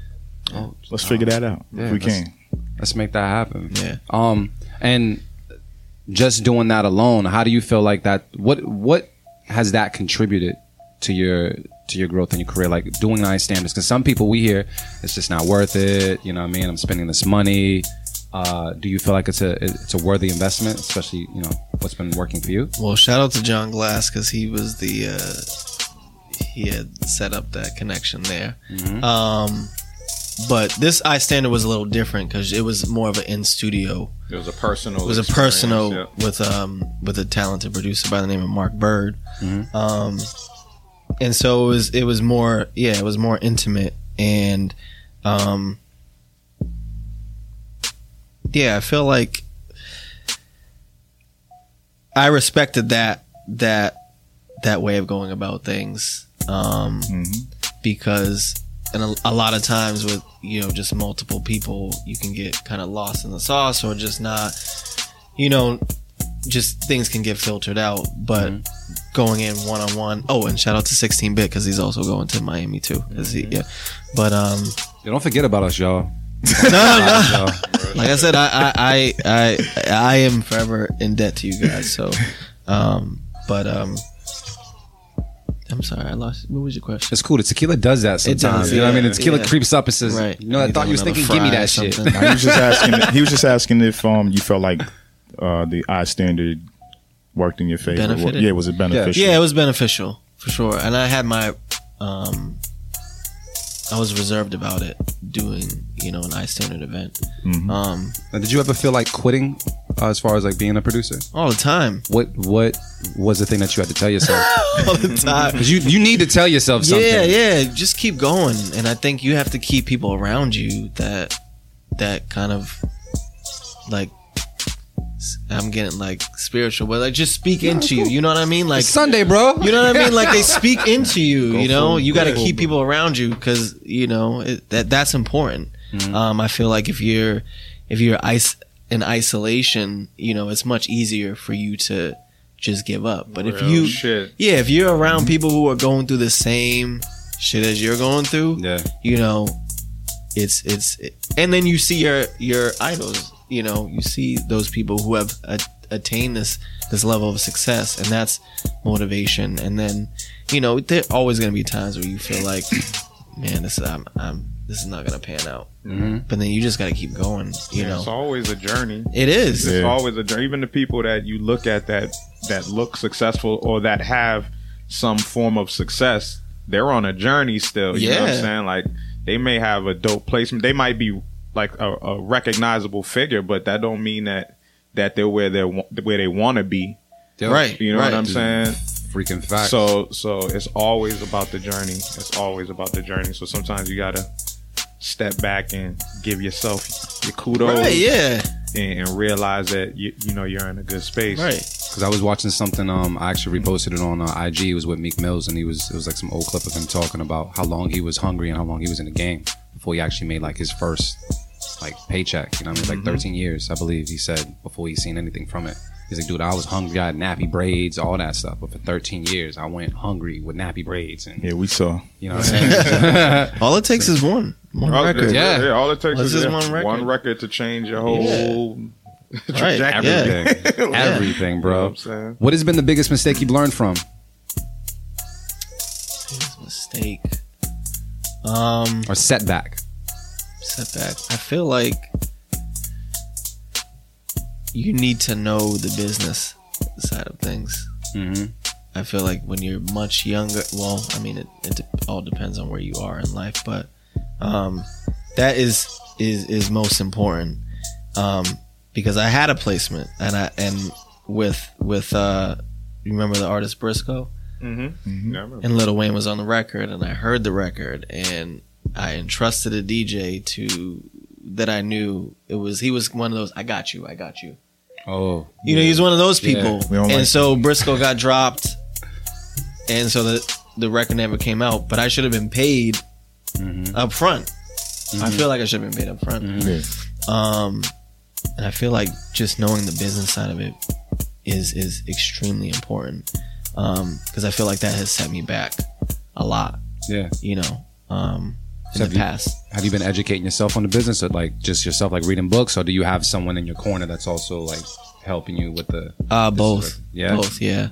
Let's figure that out Yeah, if we let's- can. let's make that happen. Yeah. Um, and just doing that alone, how do you feel like that? What what has that contributed to your to your growth in your career? Like doing iStandards, because some people we hear it's just not worth it. You know what I mean? I'm spending this money. Uh, do you feel like it's a it's a worthy investment, especially you know what's been working for you? Well, shout out to John Glass because he was the uh, he had set up that connection there. Mm-hmm. Um, but this iStandard was a little different because it was more of an in studio. It was a personal. It was a personal yeah. with um with a talented producer by the name of Mark Bird. Mm-hmm. Um, and so it was it was more yeah it was more intimate and um yeah I feel like I respected that that that way of going about things um because and a, a lot of times with you know just multiple people you can get kind of lost in the sauce or just not you know just things can get filtered out but going in one-on-one oh and shout out to 16 bit because he's also going to miami too 'cause he, yeah. But um Yeah, don't forget about us, y'all. No no Y'all. like i said I, I i i i am forever in debt to you guys so um but um i'm sorry i lost what was your question It's cool. The tequila does that sometimes. does, you know what I mean? The tequila yeah. creeps up and says, Right. "You know, I Either thought you was thinking, give me that shit." something. He was just asking. he was just asking if um you felt like uh the iStandard worked in your favor. Benefited? Yeah, was it beneficial? Yeah, it was beneficial for sure. And I had my, um, I was reserved about it doing, you know, an iStandard event. Mhm. Um, Now, did you ever feel like quitting uh, as far as like being a producer? all the time, What What was the thing that you had to tell yourself? all the time. Because you you need to tell yourself something. Yeah, yeah. Just keep going, and I think you have to keep people around you that that kind of like I'm getting like spiritual, but like just speak into you. You know what I mean? Like It's Sunday, bro. You know what I mean? Like they speak into you. you know, full- you got to keep people around you because you know it, that that's important. Mm-hmm. Um, I feel like if you're if you're is- in isolation, you know, it's much easier for you to just give up. But if you, shit. yeah, if you're around people who are going through the same shit as you're going through, Yeah. you know, it's it's and then you see your your idols you know you see those people who have a, attained this this level of success and that's motivation and then you know there always going to be times where you feel like man this I'm, I'm this is not going to pan out Mm-hmm. but then you just got to keep going you It's know it's always a journey. it is It's Yeah. always a journey. Even the people that you look at that that look successful or that have some form of success, they're on a journey still. You know what I'm saying? Like they may have a dope placement. They might be like a, a recognizable figure, but that don't mean that that they're where they are where they want to be. right You know right. what I'm saying? Freaking fact. So so it's always about the journey. It's always about the journey. So sometimes you gotta step back and give yourself your kudos right yeah and, and realize that you you know you're in a good space. right because I was watching something. Um, I actually reposted it on uh, IG. It was with Meek Mills, and he was it was like some old clip of him talking about how long he was hungry and how long he was in the game before he actually made like his first like paycheck. You know, what I mean, like 13 years, I believe he said before he seen anything from it. He's like, dude, I was hungry. I had nappy braids, all that stuff. But for 13 years, I went hungry with nappy braids, and Yeah, we saw. you know what I'm saying. all it takes is one one All, record Yeah. yeah. all it takes Well, is this is one record. one record to change your whole right trajectory. yeah everything, everything, You know what bro. What has been the biggest mistake you've learned from? Biggest mistake um Or setback? Setback. I feel like you need to know the business side of things. Mm-hmm. I feel like when you're much younger, well, I mean, it, it all depends on where you are in life, but um, that is is is most important um, because I had a placement and I and with with uh, you remember the artist Brisco Mm-hmm. Yeah, I remember. and Lil Wayne was on the record, and I heard the record, and I entrusted a DJ to that I knew it was he was one of those I got you, I got you. Oh, You know, he's one of those people. We don't and like- so Brisco got dropped, and so the the record never came out. But I should have been paid Mhm. up front. I feel like I should have been paid up front. Yeah. Um, and I feel like just knowing the business side of it is is extremely important. Um, because I feel like that has set me back a lot. yeah. You know, um, in So the have you- past. have you been educating yourself on the business or like just yourself like reading books or do you have someone in your corner that's also like helping you with the Uh, this both. is- yeah Both. Yeah.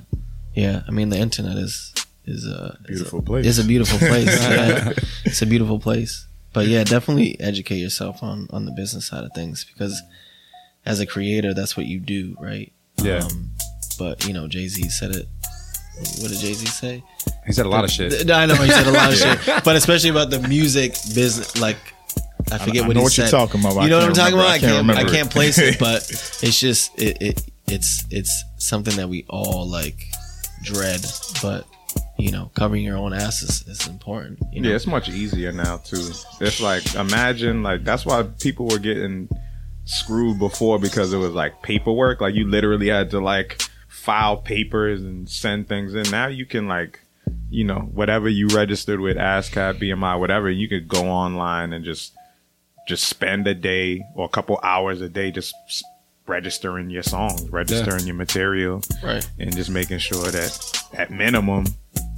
Yeah. I mean, the internet is is a Beautiful is a, place. It's a beautiful place. yeah. It's a beautiful place. But yeah, definitely educate yourself on on the business side of things because as a creator, that's what you do, right? Yeah. Um, but you know, Jay Z said it. What did Jay Z say? he said a lot of shit Th- I know he said a lot of shit, but especially about the music business. Like, I forget I what know he what said. you're talking about. You know what I'm can't talking remember. about? I can't. I remember can't place it, but it's just it, it. It's it's something that we all like dread, but you know, covering your own ass is, is important. You know? Yeah, it's much easier now too. It's like imagine like that's why people were getting screwed before because it was like paperwork. Like you literally had to like file papers and send things in. Now you can like you know whatever you registered with ASCAP, BMI, whatever. You could go online and just just spend a day or a couple hours a day just registering your songs, registering your material right. and just making sure that at minimum,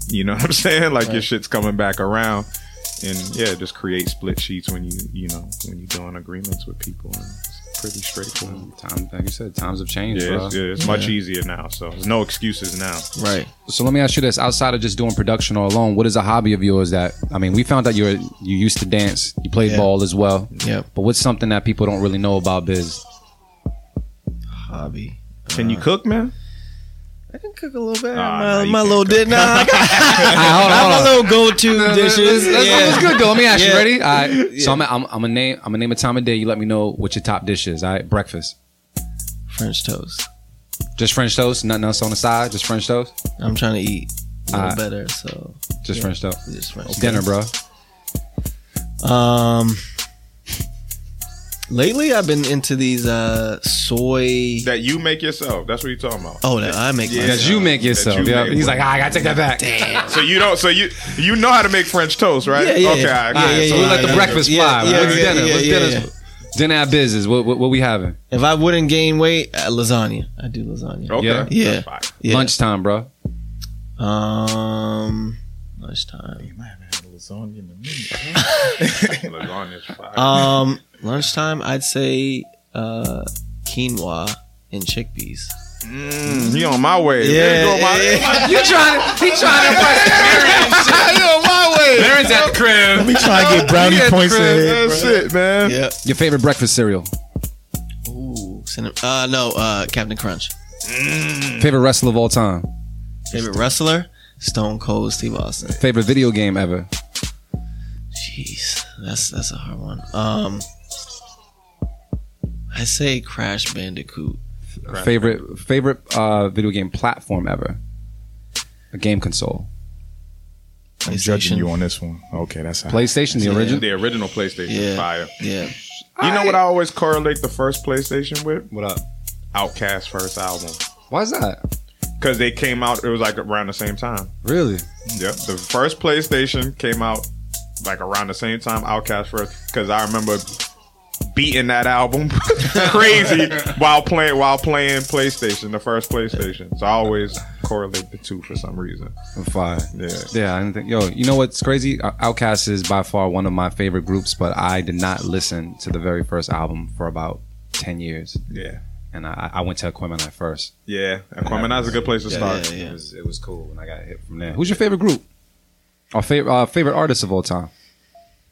you know what I'm saying? Like your shit's coming back around. And yeah, just create split sheets when you you know when you're doing agreements with people. And pretty straightforward. time like you said times have changed Yeah, bro it's, yeah, it's much easier now. So there's no excuses now. Right. so let me ask you this outside of just doing production all alone what is a hobby of yours that i mean we found out you're you used to dance you played Yeah. ball as well Yeah. but what's something that people don't really know about biz Hobby. Can you uh, cook, man? I can cook a little bit. Nah, my nah, you my can't little cook. did. Nah, I got, hold on, have hold a on. little go-to dishes. That's, yeah. that's good though. Let me ask you. Yeah. Ready? All right. So I'm I'm I'm gonna name I'm gonna name a time of day. You let me know what your top dish is. All right. Breakfast. French toast. Just French toast. Nothing else on the side. Just French toast. I'm trying to eat a little Alright. better, so Just Yeah. French toast. just French Dinner, bro. Um, Lately, I've been into these uh soy. That you make yourself. That's what you're talking about. Oh, that I make. Yeah. That you make yourself. you Yeah. make He's one. like, ah, I gotta take that back. Damn. So you don't. So you you know how to make French toast, right? Yeah, yeah. Okay. Yeah, all right, yeah, yeah, So we let the yeah, breakfast yeah, fly. yeah, What's yeah, dinner? yeah, What's yeah, dinner? yeah. Dinner at business. What, what, what we having? If I wouldn't gain weight, uh, lasagna. I do lasagna. Okay. Yeah. Yeah. That's fine. Yeah. Lunchtime, bro. Um, lunchtime. I haven't had a lasagna in a minute. Lasagna's fire. Um, lunchtime. I'd say uh quinoa and chickpeas. he on my way. Yeah, He on my, yeah, You trying to? He trying to impress he on my way. Aaron's at the crib. Let Me trying to get brownie Yeah, points crib. ahead. That's it, man. Yeah. Your favorite breakfast cereal? Ooh, cinnamon. Uh, no. Uh, Captain Crunch. Favorite wrestler of all time? Favorite wrestler? Stone Cold Steve Austin. Favorite video game ever? Jeez, that's that's a hard one. Um, I say Crash Bandicoot. Favorite favorite uh, video game platform ever? A game console. I'm judging you on this one. Okay, that's how. PlayStation, the Yeah. original. The original PlayStation Yeah, fire. yeah. You know what I always correlate the first PlayStation with? What up? Outkast first album. Why is that? Because they came out, it was like around the same time. Really? Yep. The first PlayStation came out like around the same time Outkast first. Because I remember beating that album crazy while playing while playing PlayStation, the first PlayStation. So I always correlate the two for some reason. I'm fine. Yeah. Yeah, I didn't think. Yo, you know what's crazy? Outkast is by far one of my favorite groups, but I did not listen to the very first album for about ten years, Yeah. and I, I went to Aquemini first. Yeah. Aquemini's a good place to Yeah, start. yeah, yeah. It was it was cool, and I got hit from there. Who's your favorite group? Our favorite uh, favorite artist of all time?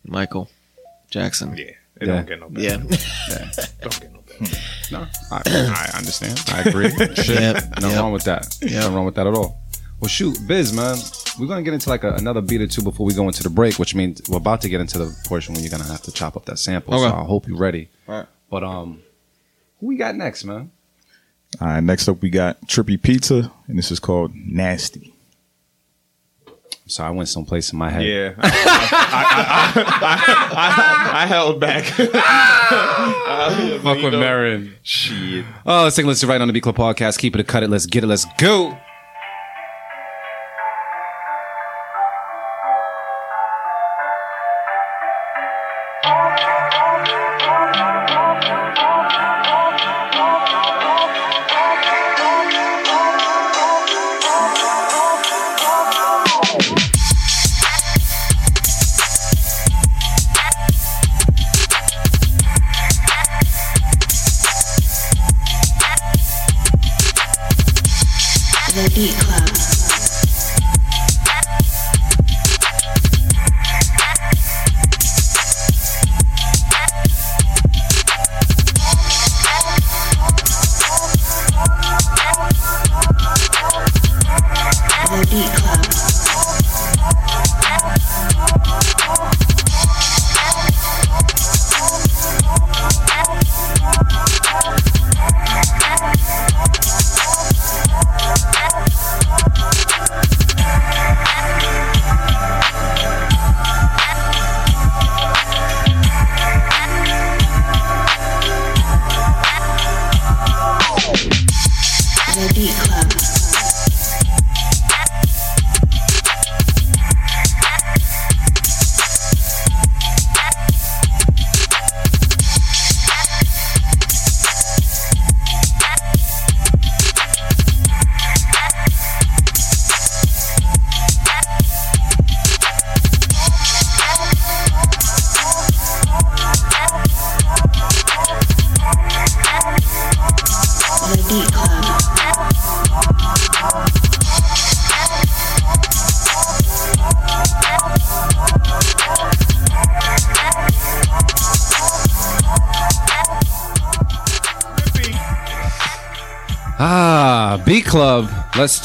Michael Jackson. Yeah. It Yeah. don't get no better. Yeah. Don't get no better. No, I, I understand. I agree. Shit, Yep, nothing yep. wrong with that. Yep. Nothing wrong with that at all. Well, shoot, Biz, man, we're gonna get into like a, another beat or two before we go into the break, which means we're about to get into the portion where you're gonna have to chop up that sample. So Okay. I hope you're ready. Alright. But um, who we got next, man? All right, next up we got Trippy Pizza, and this is called Nasty. So I went someplace in my head. Yeah. I, I, I, I, held back. Fuck with Merren. Shit. Oh, let's take a listen right on the Beat Club podcast. Keep it a cut it. Let's get it. Let's go.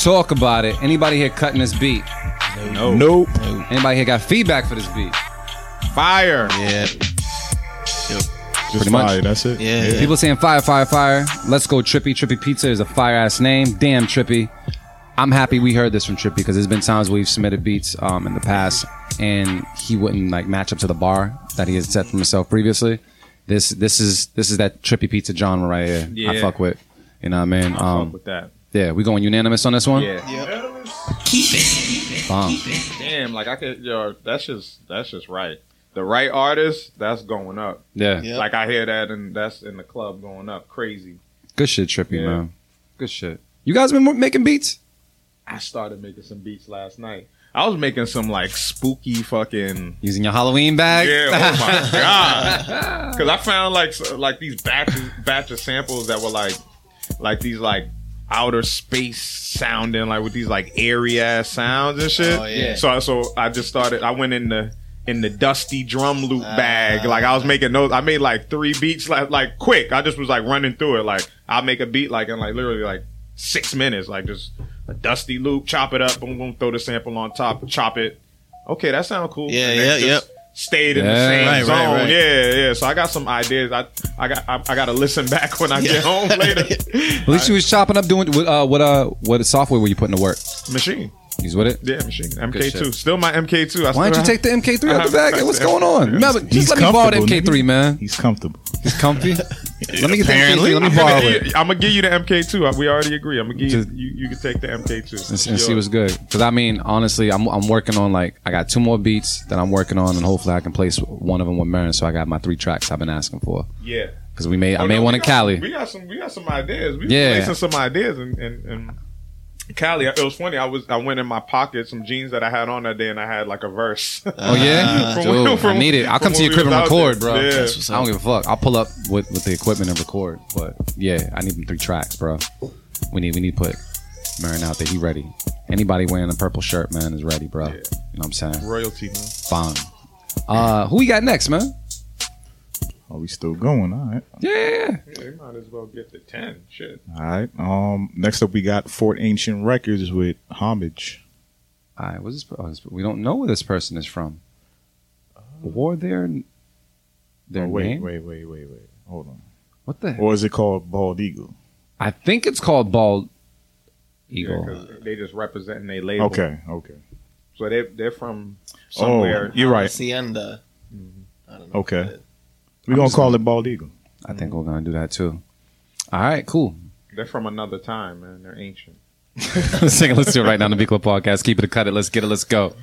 Talk about it. Anybody here cutting this beat? No. Nope. Anybody here got feedback for this beat? Fire. Yeah. Just Pretty much. fire. That's it. Yeah. People saying fire, fire, fire. Let's go Trippy. Trippy Pizza is a fire ass name. Damn Trippy. I'm happy we heard this from Trippy because there's been times we've submitted beats um, in the past and he wouldn't like match up to the bar that he had set for himself previously. This this is this is that trippy pizza genre right here. Yeah. I fuck with. You know what I mean? I Um, fuck with that. Yeah, we going unanimous on this one. Yeah. Unanimous? Bomb. Damn, like I could, yo, that's just that's just right. The right artist, that's going up. Yeah. Yeah. Like I hear that, and that's in the club going up crazy. Good shit, trippy Yeah. man. Good shit. You guys been making beats? I started making some beats last night. I was making some like spooky fucking Using your Halloween bag? yeah. Oh my god! Because I found like like these batches batch of samples that were like like these like outer space sounding like with these like airy ass sounds and shit. Oh, yeah. So I so I just started. I went in the in the dusty drum loop ah. bag. Like I was making those. I made like three beats like like quick. I just was like running through it. Like I'll make a beat like in like literally like six minutes. Like just a dusty loop, chop it up, boom boom, throw the sample on top, chop it. Okay, that sounds cool. Yeah, And then yeah, just Stayed in the same Right, right, zone. right. Yeah, yeah. So I got some ideas. I I got I, I got to listen back when I get home later. At least you was chopping up doing what uh what uh what software were you putting to work? Maschine. He's with it? Yeah, Maschine. shit. MK2. Still my MK2. I Why don't you take the MK3 out have- the bag? Hey, what's going on? Remember, just He's let me borrow the comfortable, MK3, man. He's comfortable. He's comfy. let me get the Apparently. MK2. Let me I'm borrow gonna, it. give, I'm gonna give you the MK2. We already agree. I'm gonna give you. Just- You, you can take the MK2 and, and see what's good. Because I mean, honestly, I'm I'm working on like I got two more beats that I'm working on, and hopefully I can place one of them with Merren. So I got my three tracks I've been asking for. Yeah. Because we made I Oh, made no, one in got- Cali. We got some. We got some ideas. We Yeah. yeah. some ideas and and. and Cali, it was funny. I was I went in my pocket some jeans that I had on that day, and I had like a verse. Oh yeah, From dude, when- from- I need it. I'll come to your crib and record, bro. Yeah. I don't give a fuck. I'll pull up with, with the equipment and record. But yeah, I need them three tracks, bro. We need we need to put Merren out there. He ready. Anybody wearing a purple shirt, man, is ready, bro. You know what I'm saying? Royalty, man. Fine. Uh, who we got next, man? Are we still going? All right. Yeah, yeah, yeah. Yeah, they might as well get the ten. Shit. All right. Um. Next up, we got Fort Ancient Records with Homage. All right, what's this? Oh, this- we don't know where this person is from. Or their their Oh, wait, name? wait, wait, wait, wait. Hold on. What the? Or is it called Bald Eagle? I think it's called Bald Yeah, they just representing their label. Okay. Okay. So they they're from somewhere. Oh, you're right. Hacienda. I don't know. Okay. We're gonna call it Bald Eagle. I think we're gonna do that too. All right, cool. They're from another time, man. They're ancient. let's sing it. Let's do it right now on the Beat Club Podcast. Keep it a cut it. Let's get it. Let's go.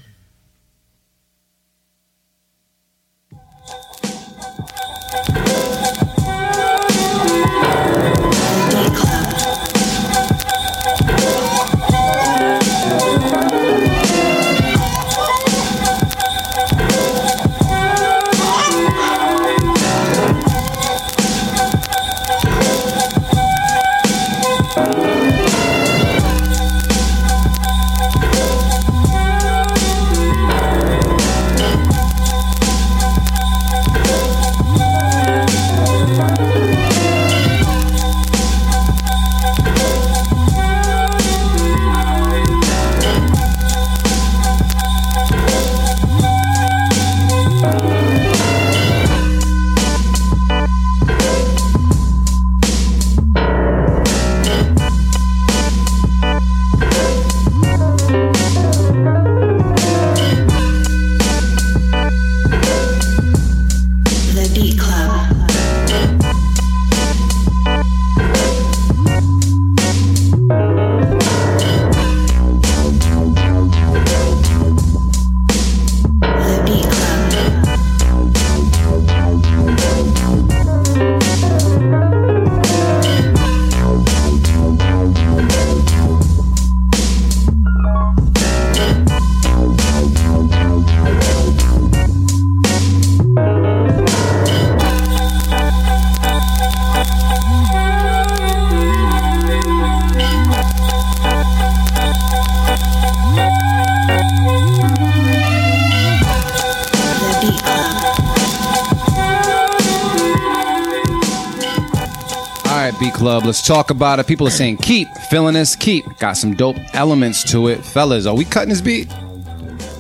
Right, Beat Club. Let's talk about it. People are saying keep feeling this. Keep got some dope elements to it, fellas. Are we cutting this beat?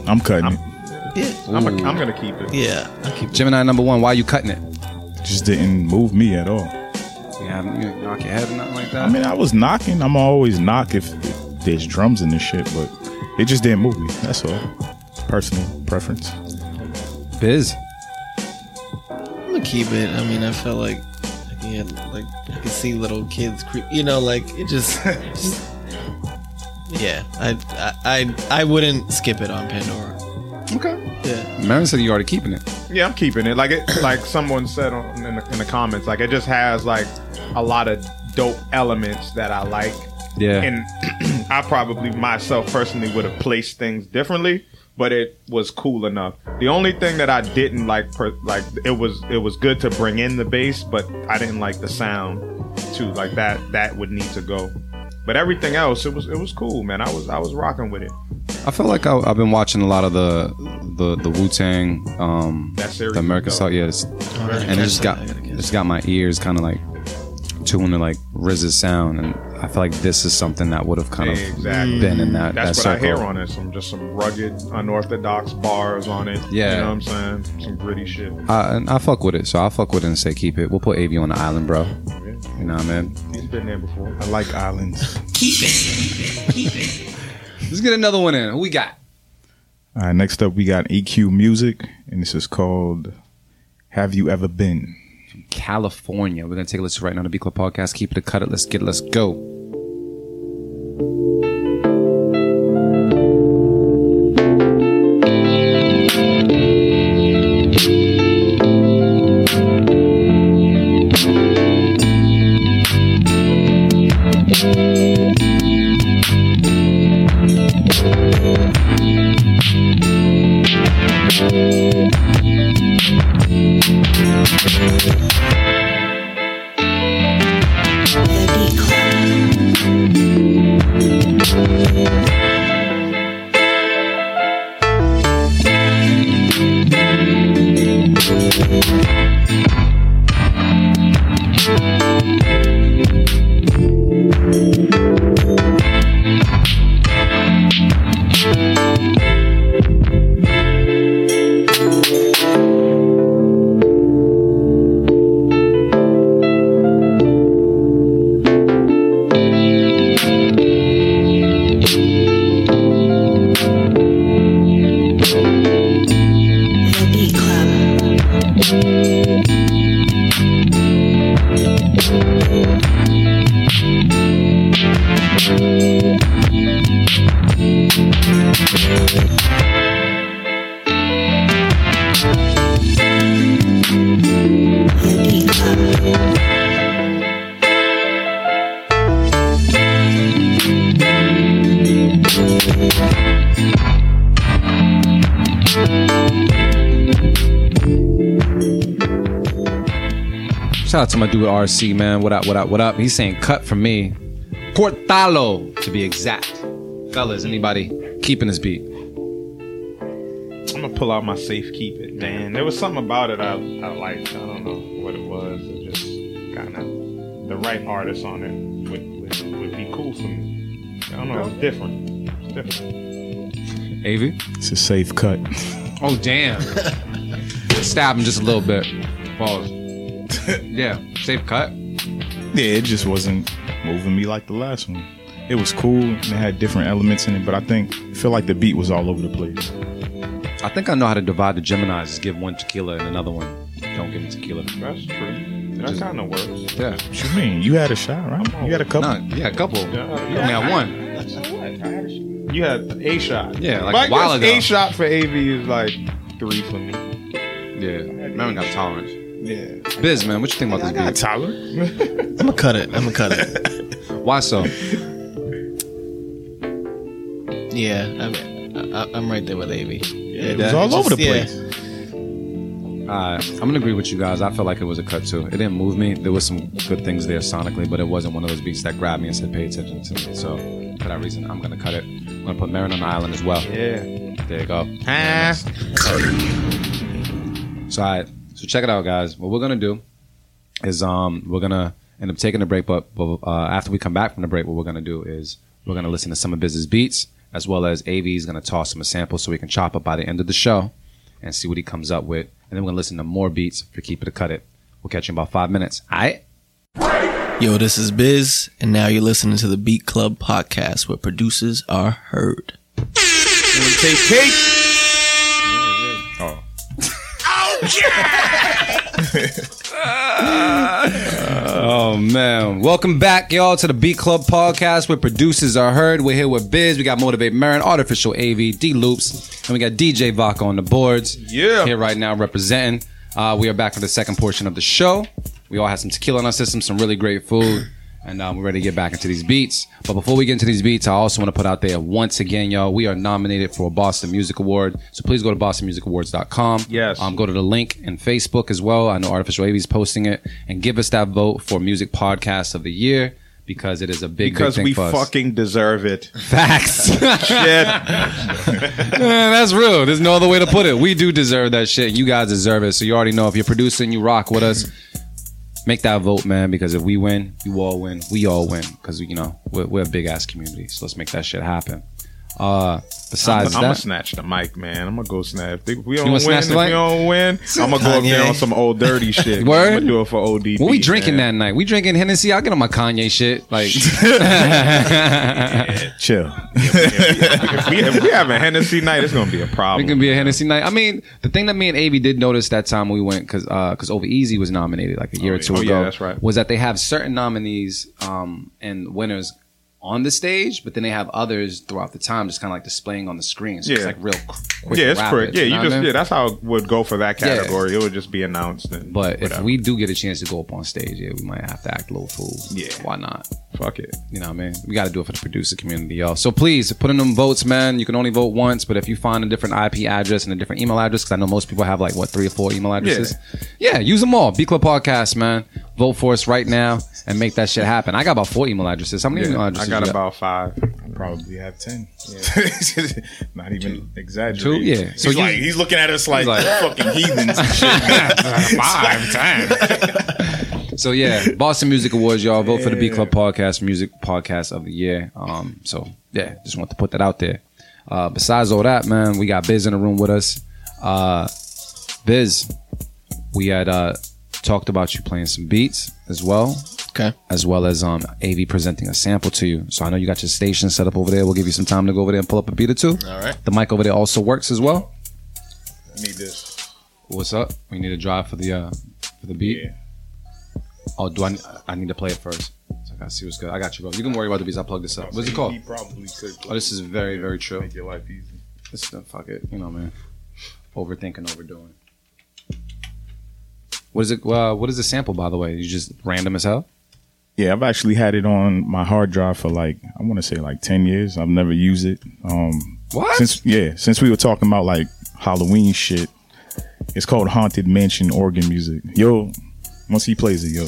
I'm cutting it. Yeah. I'm, a, I'm gonna keep it. Yeah. I keep Gemini number one. Why are you cutting it? Just didn't move me at all. You haven't you knock your head or nothing like that. I mean, I was knocking. I'm always knock if, if there's drums in this shit, but it just didn't move me. That's all. Personal preference. Biz. I'm gonna keep it. I mean, I felt like, like, he had, like you could see little kids creep. You know, like it just, just yeah. I, I I I wouldn't skip it on Pandora. Okay. Yeah. Merren said you already keeping it. Yeah, I'm keeping it. Like it, like someone said on, in, the, in the comments, like it just has like a lot of dope elements that I like. Yeah. And I probably myself personally would have placed things differently, but it was cool enough. The only thing that I didn't like, per, like it was it was good to bring in the bass, but I didn't like the sound too. Like that that would need to go. But everything else, it was it was cool, man. I was I was rocking with it. I feel like I, I've been watching a lot of the the the Wu Tang, um, That series the American is dope. Yeah, it's, and it just got I gotta it's got my ears kind of like tuned to like RZA's sound, and I feel like this is something that would have kind of Exactly. been in that That's that what I circle. hear on it. Some just some rugged, unorthodox bars on it. Yeah. you know what I'm saying. Some gritty shit. I, and I fuck with it, so I'll fuck with it and say keep it. We'll put AV on the island, bro. You know what I mean? He's been there before. I like islands. Keep it, keep it. Let's get another one in. Who we got? All right, next up we got EQ Music, and this is called "Have You Ever Been." California. We're gonna take a listen right now to Beat Club Podcast. Keep it a cut it. Let's get it. Let's go. The RC, man. What up, what up, what up? He's saying cut from me. Portalo, to be exact. Fellas, anybody keeping this beat? I'm gonna pull out my safe keep it, man. There was something about it I, I liked. I don't know what it was. It just kind of the right artist on it would, would would be cool for me. I don't know. It's different. It's different. AV? It's a safe cut. Oh, damn. Stab him just a little bit. Pause. yeah, safe cut. Yeah, it just wasn't moving me like the last one. It was cool and it had different elements in it, but I think I feel like the beat was all over the place. I think I know how to divide the Geminis. Just give one tequila and another one. Don't give him tequila. That's true. That kind of works. Yeah. What you mean? You had a shot, right? You had a couple. No, yeah, a couple. Yeah, You only had one. You had a shot. Yeah, like But I a while ago. A shot for AV is like three for me. Yeah. Merren got tolerance. Yeah. Biz, man, what you think about I this got beat? Tyler. I'm gonna cut it. I'm gonna cut it. Why so? Yeah, I'm, I, I'm right there with AV. Yeah, It was all over the place. Uh, I'm gonna agree with you guys. I felt like it was a cut too. It didn't move me. There was some good things there sonically, but it wasn't one of those beats that grabbed me and said, "Pay attention to me." So for that reason, I'm gonna cut it. I'm gonna put Merren on the island as well. Yeah. There you go. Ah. So, all right. So check it out, guys. What we're gonna do is um we're gonna end up taking a break, but, but uh, after we come back from the break, what we're gonna do is we're gonna listen to some of Biz's beats as well as AV is gonna toss him a sample so we can chop up by the end of the show and see what he comes up with, and then we're gonna listen to more beats for Keep It or Cut It. We'll catch you in about five minutes. All right. Yo, this is Biz, and now you're listening to the Beat Club podcast where producers are heard. Take cake. Oh man. Welcome back, y'all, to the Beat Club podcast where producers are heard. We're here with Biz. We got Motivate Merren, Artificial AV, D Loops, and we got DJ Vodka on the boards. Yeah. Here right now representing. Uh, we are back for the second portion of the show. We all had some tequila in our system, some really great food. And um, we're ready to get back into these beats. But before we get into these beats, I also want to put out there once again, y'all, we are nominated for a Boston Music Award. So please go to bostonmusicawards.com. Yes. Um, go to the link in Facebook as well. I know Artificial AV is posting it. And give us that vote for Music Podcast of the Year because it is a big, Because big thing we for us. fucking deserve it. Facts. Shit. Man, that's real. There's no other way to put it. We do deserve that shit. You guys deserve it. So you already know if you're producing, you rock with us. Make that vote, man, because if we win, you all win. We all win because, you know, we're, we're a big ass community. So let's make that shit happen. Uh, besides I'm gonna snatch the mic, man. I'm gonna go snatch. If we don't win, if we don't win, I'm gonna go up there on some old dirty shit. Word? I'm gonna do it for ODB. what we drinking man. that night? We drinking Hennessy. I'll get on my Kanye shit. Like, Chill. if, we, if we have a Hennessy night, it's gonna be a problem. It can be a Hennessy night. I mean, the thing that me and Avi did notice that time we went because because Over Easy was nominated like a year or two Oh, yeah, ago. that's right. Was that they have certain nominees um, and winners on the stage, but then they have others throughout the time, just kind of like displaying on the screen. So it's Yeah. like real quick. yeah, it's quick. Yeah, you know what just I mean? yeah. That's how it would go for that Yeah. category. It would just be announced. And But if whatever. we do get a chance to go up on stage, yeah, we might have to act a little fool. Yeah. why not? fuck it, You know what I mean? We got to do it for the producer community, y'all. So please put in them votes, man. You can only vote once, but if you find a different IP address and a different email address, because I know most people have like what three or four email addresses. Yeah, use them all. Beat Club Podcast, man. Vote for us right now and make that shit happen. I got about four email addresses. How many email yeah, I got you about five. I Probably have ten. Yeah. Not even exaggerating. Two? Yeah. So So he's you- like he's looking at us like, like- fucking heathens. and five times. so yeah, Boston Music Awards, y'all. Vote for the Beat Club Podcast Music Podcast of the Year. Um, so yeah, just want to put that out there. Uh, besides all that, man, we got Biz in the room with us. Uh, Biz, we had uh, talked about you playing some beats as well, Okay. as well as um, AV presenting a sample to you. So I know you got your station set up over there. We'll give you some time to go over there and pull up a beat or two. All right. The mic over there also works as well. I Need this. What's up? We need a drive for the uh, for the beat. Yeah. Oh, do I? I need to play it first. So I gotta see what's good. I got you, bro. You can worry about the beats. I'll plug this up. What's it called? He probably could. Oh, this is very, very true. Make your life easy. This is fuck it. You know, man. Overthinking, overdoing. What is it? Uh, what is the sample, by the way? You just random as hell. Yeah, I've actually had it on my hard drive for like I want to say like ten years. I've never used it. Um, What? Since yeah, since we were talking about like Halloween shit, it's called Haunted Mansion organ music. Yo, once he plays it, yo.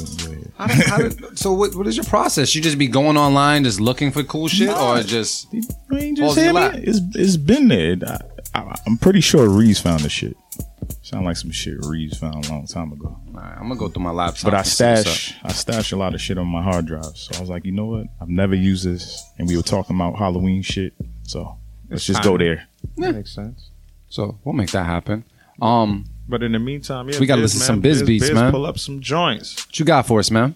How did, how did, so, what, what is your process? You just be going online, just looking for cool shit, or just You ain't Falls just in hear your me? lap. It's it's been there. I, I, I'm pretty sure Reese found the shit. Sound like some shit Reeves found a long time ago. All right, I'm gonna go through my laptop. But I and stash I stash a lot of shit on my hard drive. So I was like, you know what? I've never used this, and we were talking about Halloween shit. So let's just go there. that Makes sense. So we'll make that happen. Um, But in the meantime, yeah, We gotta Biz, listen to some man, Biz beats, man. Pull up some joints. what you got for us, man?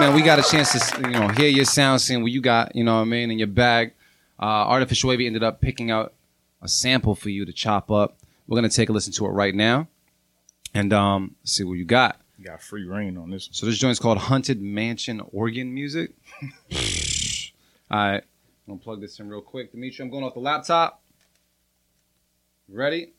Man, we got a chance to you know hear your sound, seeing what you got, you know what I mean, in your bag. Uh, Artificial AV ended up picking out a sample for you to chop up. We're gonna take a listen to it right now, and um, see what you got. You got free reign on this. So this joint's called Haunted Mansion Organ Music. All right, I'm gonna plug this in real quick. Dimitri, I'm going off the laptop. Ready?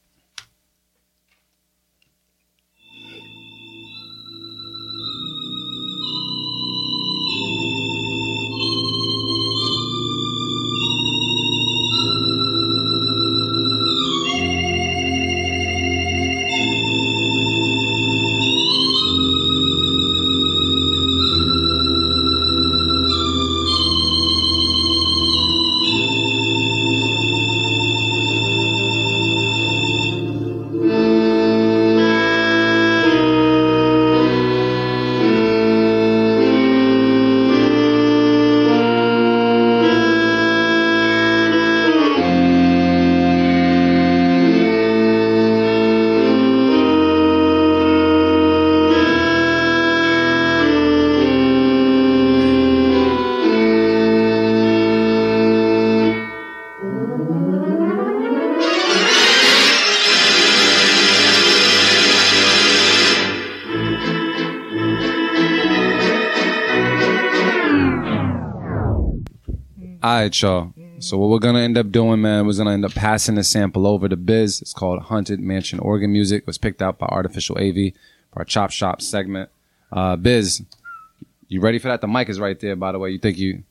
Right, y'all. So what we're gonna end up doing, man, we're gonna end up passing the sample over to Biz. It's called Haunted Mansion Organ Music. It was picked out by Artificial AV for our Chop Shop segment. Uh, Biz, you ready for that? The mic is right there, by the way. You think you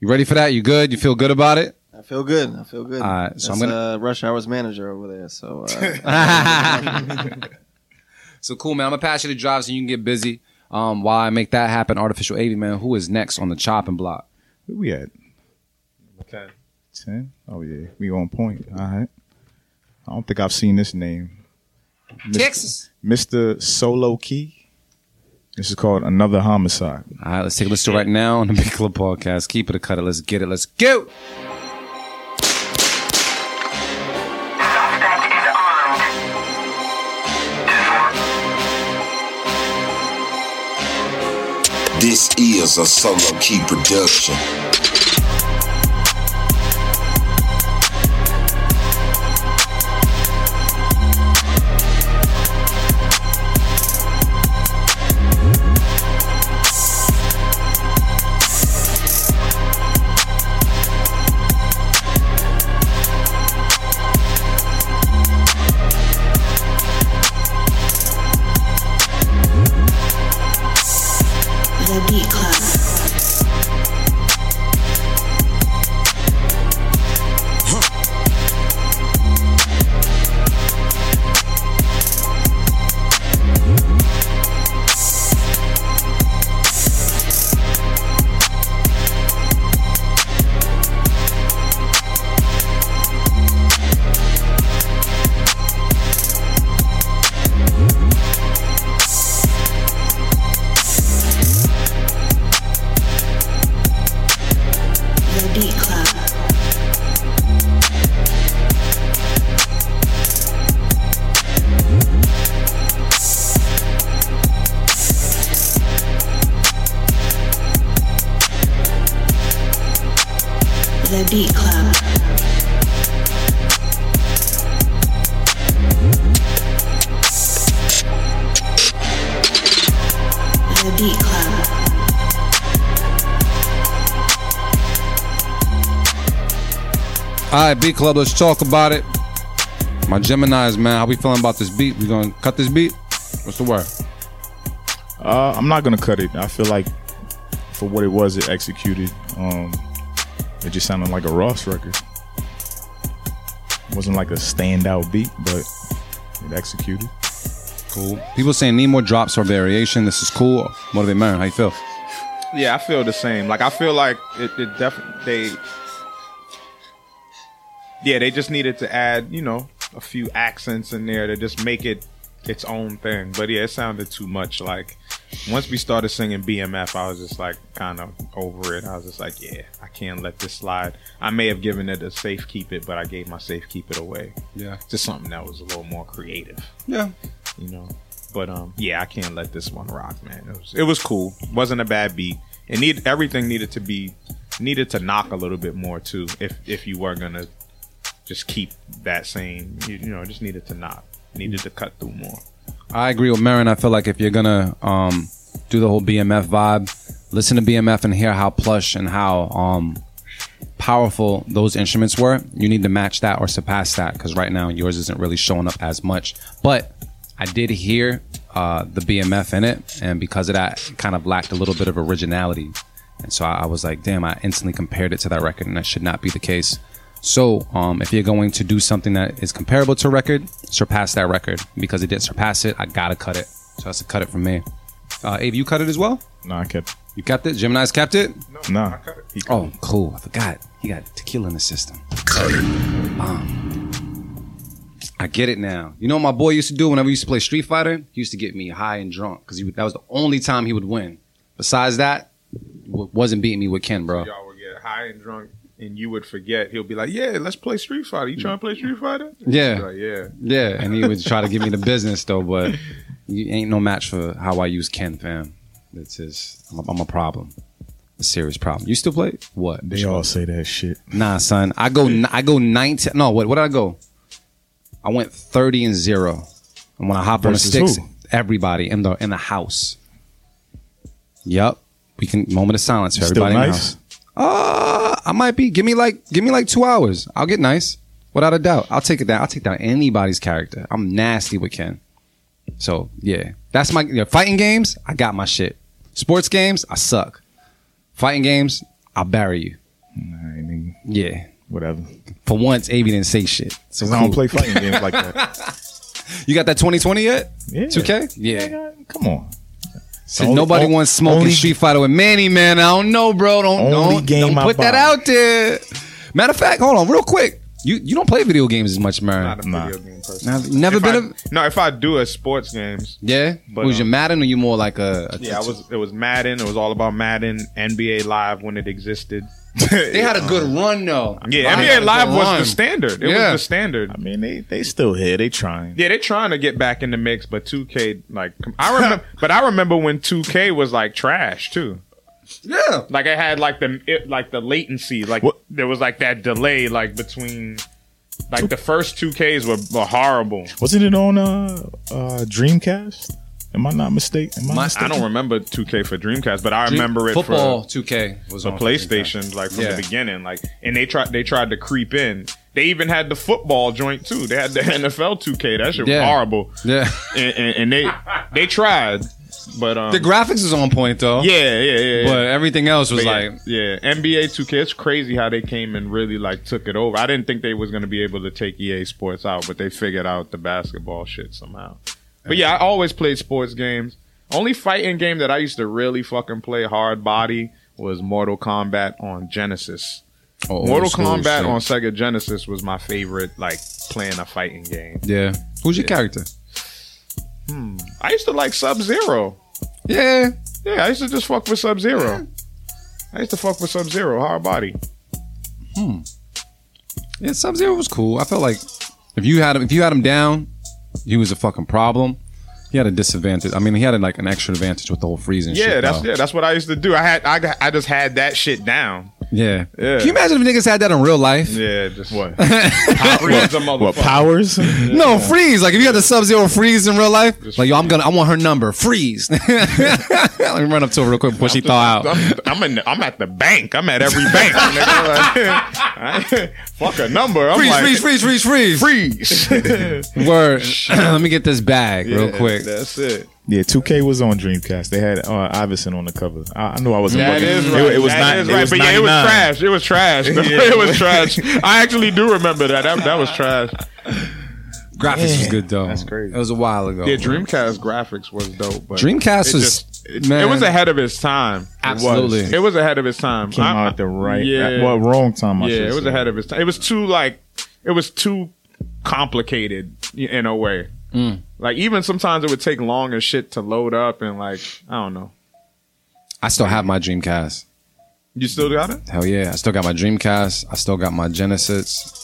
you ready for that? You good? You feel good about it? I feel good. I feel good. All right, so I'm gonna- uh, Rush Hour's manager over there. So uh, So cool, man. I'm gonna pass you the drive so you can get busy. Um, while I make that happen, Artificial AV, man, who is next on the chopping block? Where we at? Okay. Ten? Oh yeah, we on point. All right. I don't think I've seen this name. Mr. Texas. Mr. Solo Key. This is called Another Homicide. All right, let's take a listen to it right now on the Beat Club Podcast. Keep it a cut it. Let's get it. Let's go. Suspect is armed. This is a solo key production. Beat club. Let's talk about it. My Gemini's man, how we feeling about this beat? We gonna cut this beat? What's the word? Uh, I'm not gonna cut it. I feel like for what it was, it executed. Um, it just sounded like a Ross record. It wasn't like a standout beat, but it executed. Cool. People saying need more drops or variation. This is cool. Motivate Merren, how you feel? Yeah, I feel the same. Like I feel like it, it definitely they. Yeah, they just needed to add, you know, a few accents in there to just make it its own thing. But yeah, it sounded too much like once we started singing BMF, I was just like kind of over it. I was just like, yeah, I can't let this slide. I may have given it a safe keep it, but I gave my safe keep it away. Yeah. Just something that was a little more creative, Yeah. you know. But um, yeah, I can't let this one rock, man. It was it was cool. wasn't a bad beat. It need everything needed to be needed to knock a little bit more too. If if you were gonna just keep that same, you, you know, just needed to knock, needed to cut through more. I agree with Merren. I feel like if you're gonna um, do the whole BMF vibe, listen to BMF and hear how plush and how um, powerful those instruments were. You need to match that or surpass that because right now yours isn't really showing up as much. But I did hear uh, the BMF in it, and because of that, it kind of lacked a little bit of originality. And so I, I was like, damn, I instantly compared it to that record, and that should not be the case. So, um, if you're going to do something that is comparable to a record, surpass that record. Because it didn't surpass it, I gotta cut it. So that's a cut it from me. Uh, Abe, you cut it as well? No, I kept. You kept it? Gemini's kept it? Nah. He cut it. Oh, cool. I forgot. He got tequila in the system. Bomb. I get it now. You know what my boy used to do whenever he used to play Street Fighter? He used to get me high and drunk because that was the only time he would win. Besides that, w- wasn't beating me with Ken, bro. y'all would get high and drunk and you would forget. He'll be like, "Yeah, let's play Street Fighter. You trying to play Street Fighter?" Yeah. Like, yeah. Yeah, and he would try to give me the business though, but you ain't no match for how I use Ken, fam. It's just I'm a, I'm a problem, a serious problem. You still play what? They all say that shit. Nah, son. I go I go 19. No, what what did I go? I went 30 and 0. And when I hop on the sticks, who? everybody in the in the house. Yep. We can moment of silence for Still everybody in the nice. Uh, I might be. Give me like give me like 2 hours. I'll get nice. Without a doubt. I'll take it down. I'll take down anybody's character. I'm nasty with Ken. So, yeah. That's my yeah, fighting games, I got my shit. Sports games, I suck. Fighting games, I'll bury you. I mean, Yeah. whatever. For once, Avi didn't say shit. So 'Cause I don't play fighting games like that. You got that 2020 yet? Yeah. 2K? Yeah. Nigga, Come on. So Only- nobody on- wants smoking only- Street Fighter with Manny, man. I don't know, bro. Don't don't, game don't put that out there. Matter of fact, hold on, real quick. You you don't play video games as much, man. Not a Nah. video game person. Now, never If been I- a no, if I do a sports games, yeah. But, was you um, Madden or you more like a? a yeah, I was. It was Madden. It was all about Madden. NBA Live when it existed. They had a good run though. Yeah, They NBA a Live was run. the standard. It Yeah. was the standard. I mean, they they still here. They trying. Yeah, they're trying to get back in the mix, but 2K like I remember, but I remember when 2K was like trash too. Yeah. Like I had like the it, like the latency, like What? there was like that delay, like between like the first 2Ks were, were horrible. Wasn't it on uh, uh, Dreamcast? Am I not mistaken? Am I My- I mistaken? don't remember 2K for Dreamcast, but I remember it Football for 2K was the on PlayStation, like from Yeah. the beginning. Like, and they tried they tried to creep in. They even had the football joint too. They had the NFL 2K. That shit Yeah. was horrible. Yeah. And, and, and they they tried, but um, The graphics is on point though. yeah, yeah, yeah. But everything else was But yeah, like yeah, NBA 2K. It's crazy how they came and really like took it over. I didn't think they was gonna be able to take EA Sports out, but they figured out the basketball shit somehow. But yeah, I always played sports games. Only fighting game that I used to really fucking play hard body was Mortal Kombat on Genesis. oh, Mortal Kombat shit. on Sega Genesis was my favorite, like playing a fighting game. Yeah. Who's your character? I used to like Sub Zero. Yeah. Yeah, I used to just fuck with Sub Zero. I used to fuck with Sub Zero, hard body. Hmm. Yeah, Sub Zero was cool. I felt like if you had him, if you had him down, he was a fucking problem. He had a disadvantage. I mean, he had like an extra advantage with the whole freezing. Yeah, shit, that's though. yeah, that's what I used to do. I had I got, I just had that shit down. Yeah. Yeah. Can you imagine if niggas had that in real life? Yeah, just What? freeze a what motherfucker. powers? No, freeze. Like if you had the Sub Zero freeze in real life, like yo, I'm gonna, I want her number. Freeze. Let me run up to her real quick before she thaw out. I'm, I'm in. I'm at the bank. I'm at every bank. nigga. Like, I- fuck a number. I'm Freeze, like, freeze, freeze, freeze, freeze. freeze. Word. Let me get this bag real quick. That's it. Yeah, 2K was on Dreamcast. They had uh, Iverson on the cover. I, I knew I wasn't. That bugging. is It- right. It, was That not. is It right. was but yeah, it was trash. It was trash. it was trash. I actually do remember that. That, that was trash. Graphics was good though. That's crazy. It was a while ago. Yeah, Dreamcast graphics was dope. But Dreamcast it was- just- it, man. it was ahead of its time. Absolutely. It was ahead of its time. Came I- out the right. Yeah. Well, wrong time. I yeah, it was say. ahead of its time. It was too like, it was too complicated in a way. Like even sometimes it would take long as shit to load up and like I don't know. I still have my Dreamcast. You still got it? Hell yeah. I still got my Dreamcast. I still got my Genesis.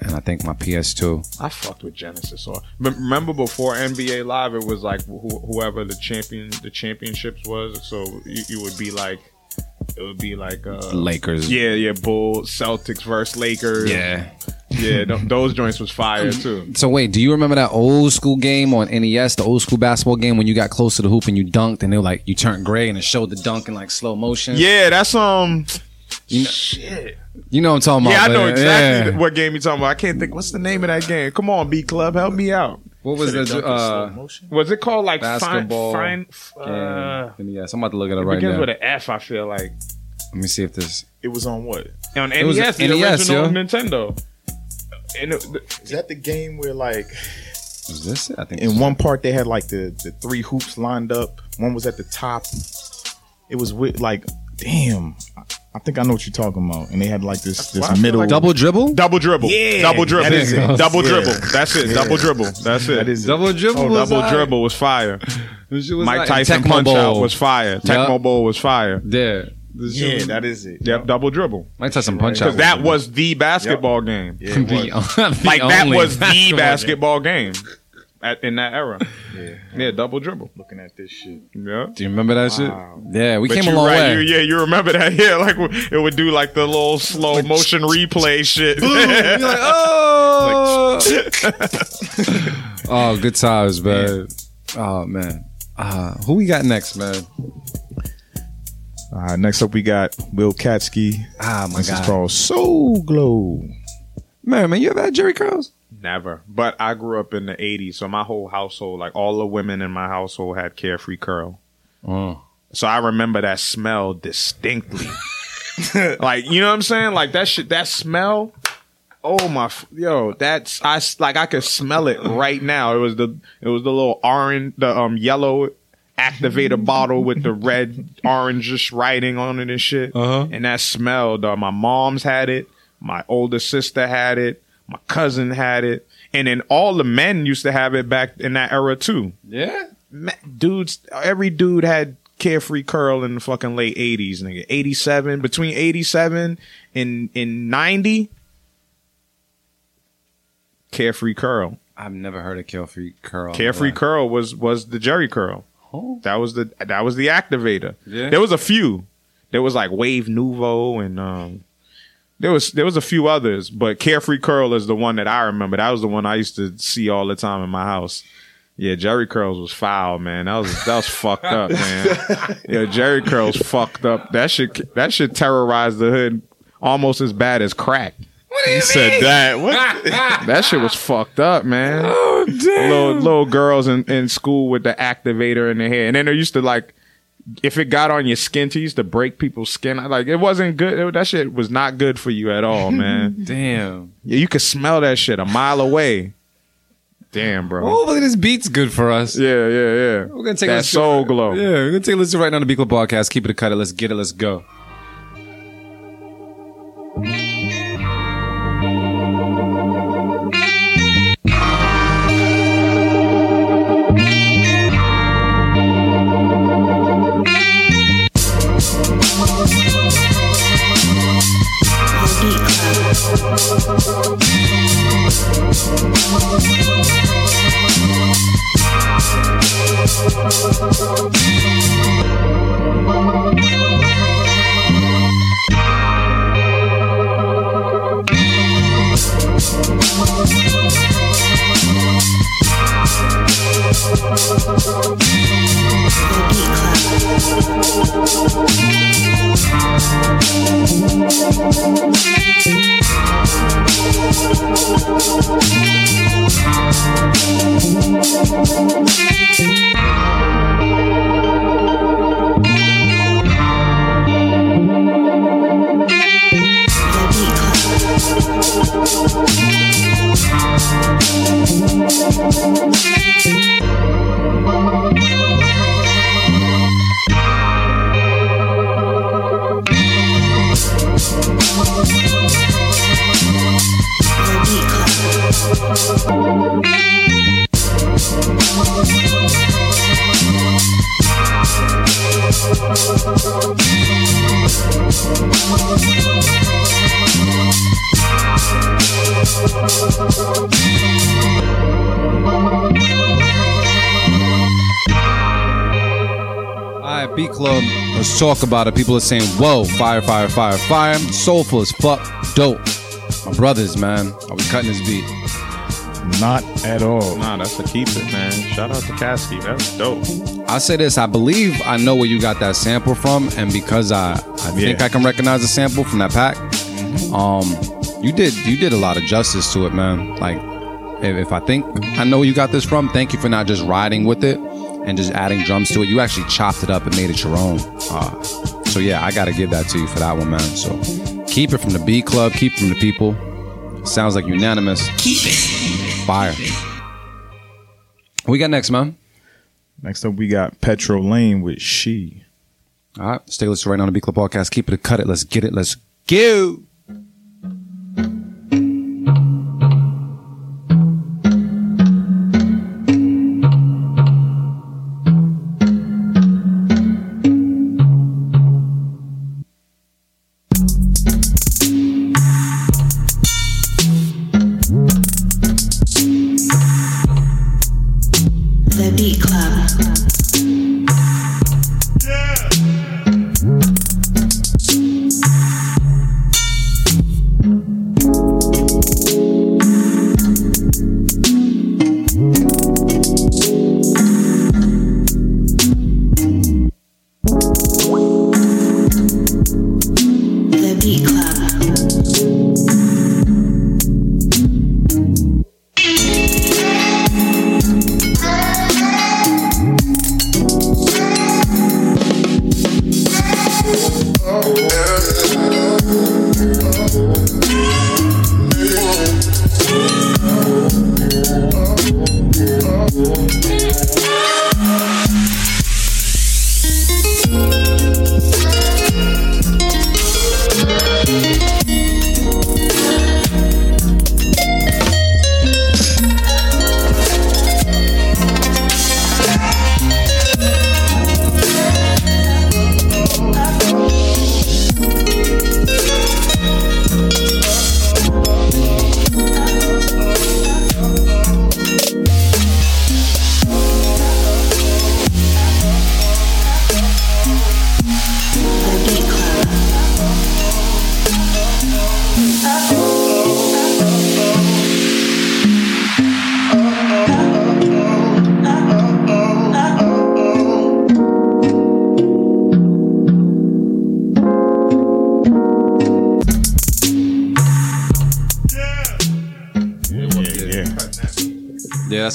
And I think my PS2. I fucked with Genesis. Or remember before NBA Live, it was like wh- whoever the champion, the championships was. So you, you would be like, it would be like uh, Lakers. Yeah, yeah, Bulls, Celtics versus Lakers. Yeah. Yeah. th- those joints was fire too. So wait, do you remember that old school game on NES, the old school basketball game when you got close to the hoop and you dunked and they were like you turned gray and it showed the dunk in like slow motion? Yeah, that's um. You know, Shit. you know what I'm talking about. Yeah, I know exactly Yeah. what game you're talking about. I can't think. What's the name of that game? Come on, Beat Club, help me out. What was the Dunk in slow uh, motion? Was it called like Basketball Fine, fine, uh, game? NES. I'm about to look it it right now. begins now. with an F. I feel like Let me see if this. It was on what? on was NES, the NES, original yo. Nintendo. And it, Is that the game where like Was this it? I think. in one part they had like the the three hoops lined up. One was at the top. It was with like, damn. I- I think I know what you're talking about. And they had like this this feel middle. like double dribble. double dribble, Yeah, double dribble, that is it. double Yeah. dribble. That's it. Yeah. Double dribble. That's it. that is it. Double dribble. Oh, was double alright. dribble was fire. Was Mike like- Tyson Tecmo punch out was fire. Yup. Tecmo Bowl was fire. Yeah. This Yeah, was- that is it. Yep, double dribble. Mike Tyson punch out. Because that was the basketball game. Yeah, the, the Like that was the basketball basketball game at, in that era. Yeah. Yeah, double dribble. Looking at this shit. Yeah. Do you remember that Wow. shit? Yeah, we But came a long right, way. You, yeah, you remember that? Yeah, like it would do like the little slow motion replay shit. You're like, oh, oh, good times, man. Oh man, uh, who we got next, man? Uh, next up, we got Will Katsky. Ah, my This is called Soul Glow. man, man, you ever had Jheri curls? Never. But I grew up in the 80s, so my whole household, like all the women in my household had carefree curl. Oh, So I remember that smell distinctly. like, you know what I'm saying? Like that shit, that smell. Oh my, yo, that's I like I could smell it right now. It was the it was the little orange, the um yellow activator bottle with the red orangish writing on it and shit. Uh-huh. And that smell, dog. My mom's had it. My older sister had it. My cousin had it. And then all the men used to have it back in that era too yeah. dudes, every dude had carefree curl in the fucking late eighties, nigga. Eighty seven, between eighty seven and and ninety, carefree curl. I've never heard of carefree curl. Carefree curl was was the Jheri curl. Oh. That was the that was the activator. Yeah. There was a few. There was like Wave Nouveau and um there was there was a few others, but Carefree Curl is the one that I remember. That was the one I used to see all the time in my house. Yeah, Jheri Curls was foul, man. That was that was fucked up, man. Yeah, Jheri Curls fucked up. That should that should terrorize the hood almost as bad as crack. What do you He said that. What? that shit was fucked up, man. Oh. Little little girls in, in school with the activator in their hair, and then they used to like, if it got on your skin, to used to break people's skin. Like it wasn't good. It- that shit was not good for you at all, man. Damn. yeah, you could smell that shit a mile away. Damn, bro. Oh, look at this beat's good for us. Yeah, yeah, yeah. We're gonna take a that listen- soul glow. Yeah, we're gonna take a listen right now to the Beat Club podcast. Keep it a cut it. Let's get it. Let's go. Beat Club. Let's talk about it. People are saying, "Whoa, fire, fire, fire, fire!" Soulful as fuck, dope. My brothers, man, are we cutting this beat? Not at all. Nah, that's a keep it, man. Shout out to Caskey. That's dope. I say this. I believe I know where you got that sample from, and because I, I think I can recognize the sample from that pack. Um, you did you did a lot of justice to it, man. Like, if, if I think I know where you got this from, thank you for not just riding with it and just adding drums to it. You actually chopped it up and made it your own. Uh, so yeah, I got to give that to you for that one, man. So keep it from the Beat Club, keep it from the people. Sounds like unanimous. Keep it. Fire. What we got next, man? Next up, we got Petro Lane with She. All right, stay listening right now on the Beat Club Podcast. Keep it, cut it. Let's get it. Let's go.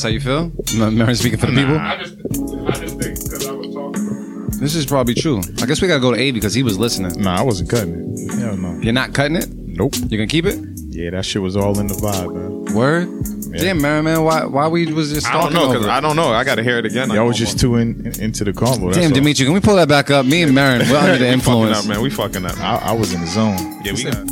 How you feel. M- Mary speaking for the people. I just, I just think because I was talking. This is probably true. I guess we gotta go to A because he was listening. Nah, I wasn't cutting it. Hell no. You're not cutting it. Nope. You gonna keep it? Yeah, that shit was all in the vibe, man. Word. Yeah. Damn, Mary, man. Why? Why we was just I don't talking know over because it? I don't know. I got to hear it again. Y'all was just too in, in- into the convo. that's Damn, all. Dimitri, can we pull that back up? Me and Merren, we're under the We fucking influence. up, man. We fucking up. I, I was in the zone. Yeah, we got.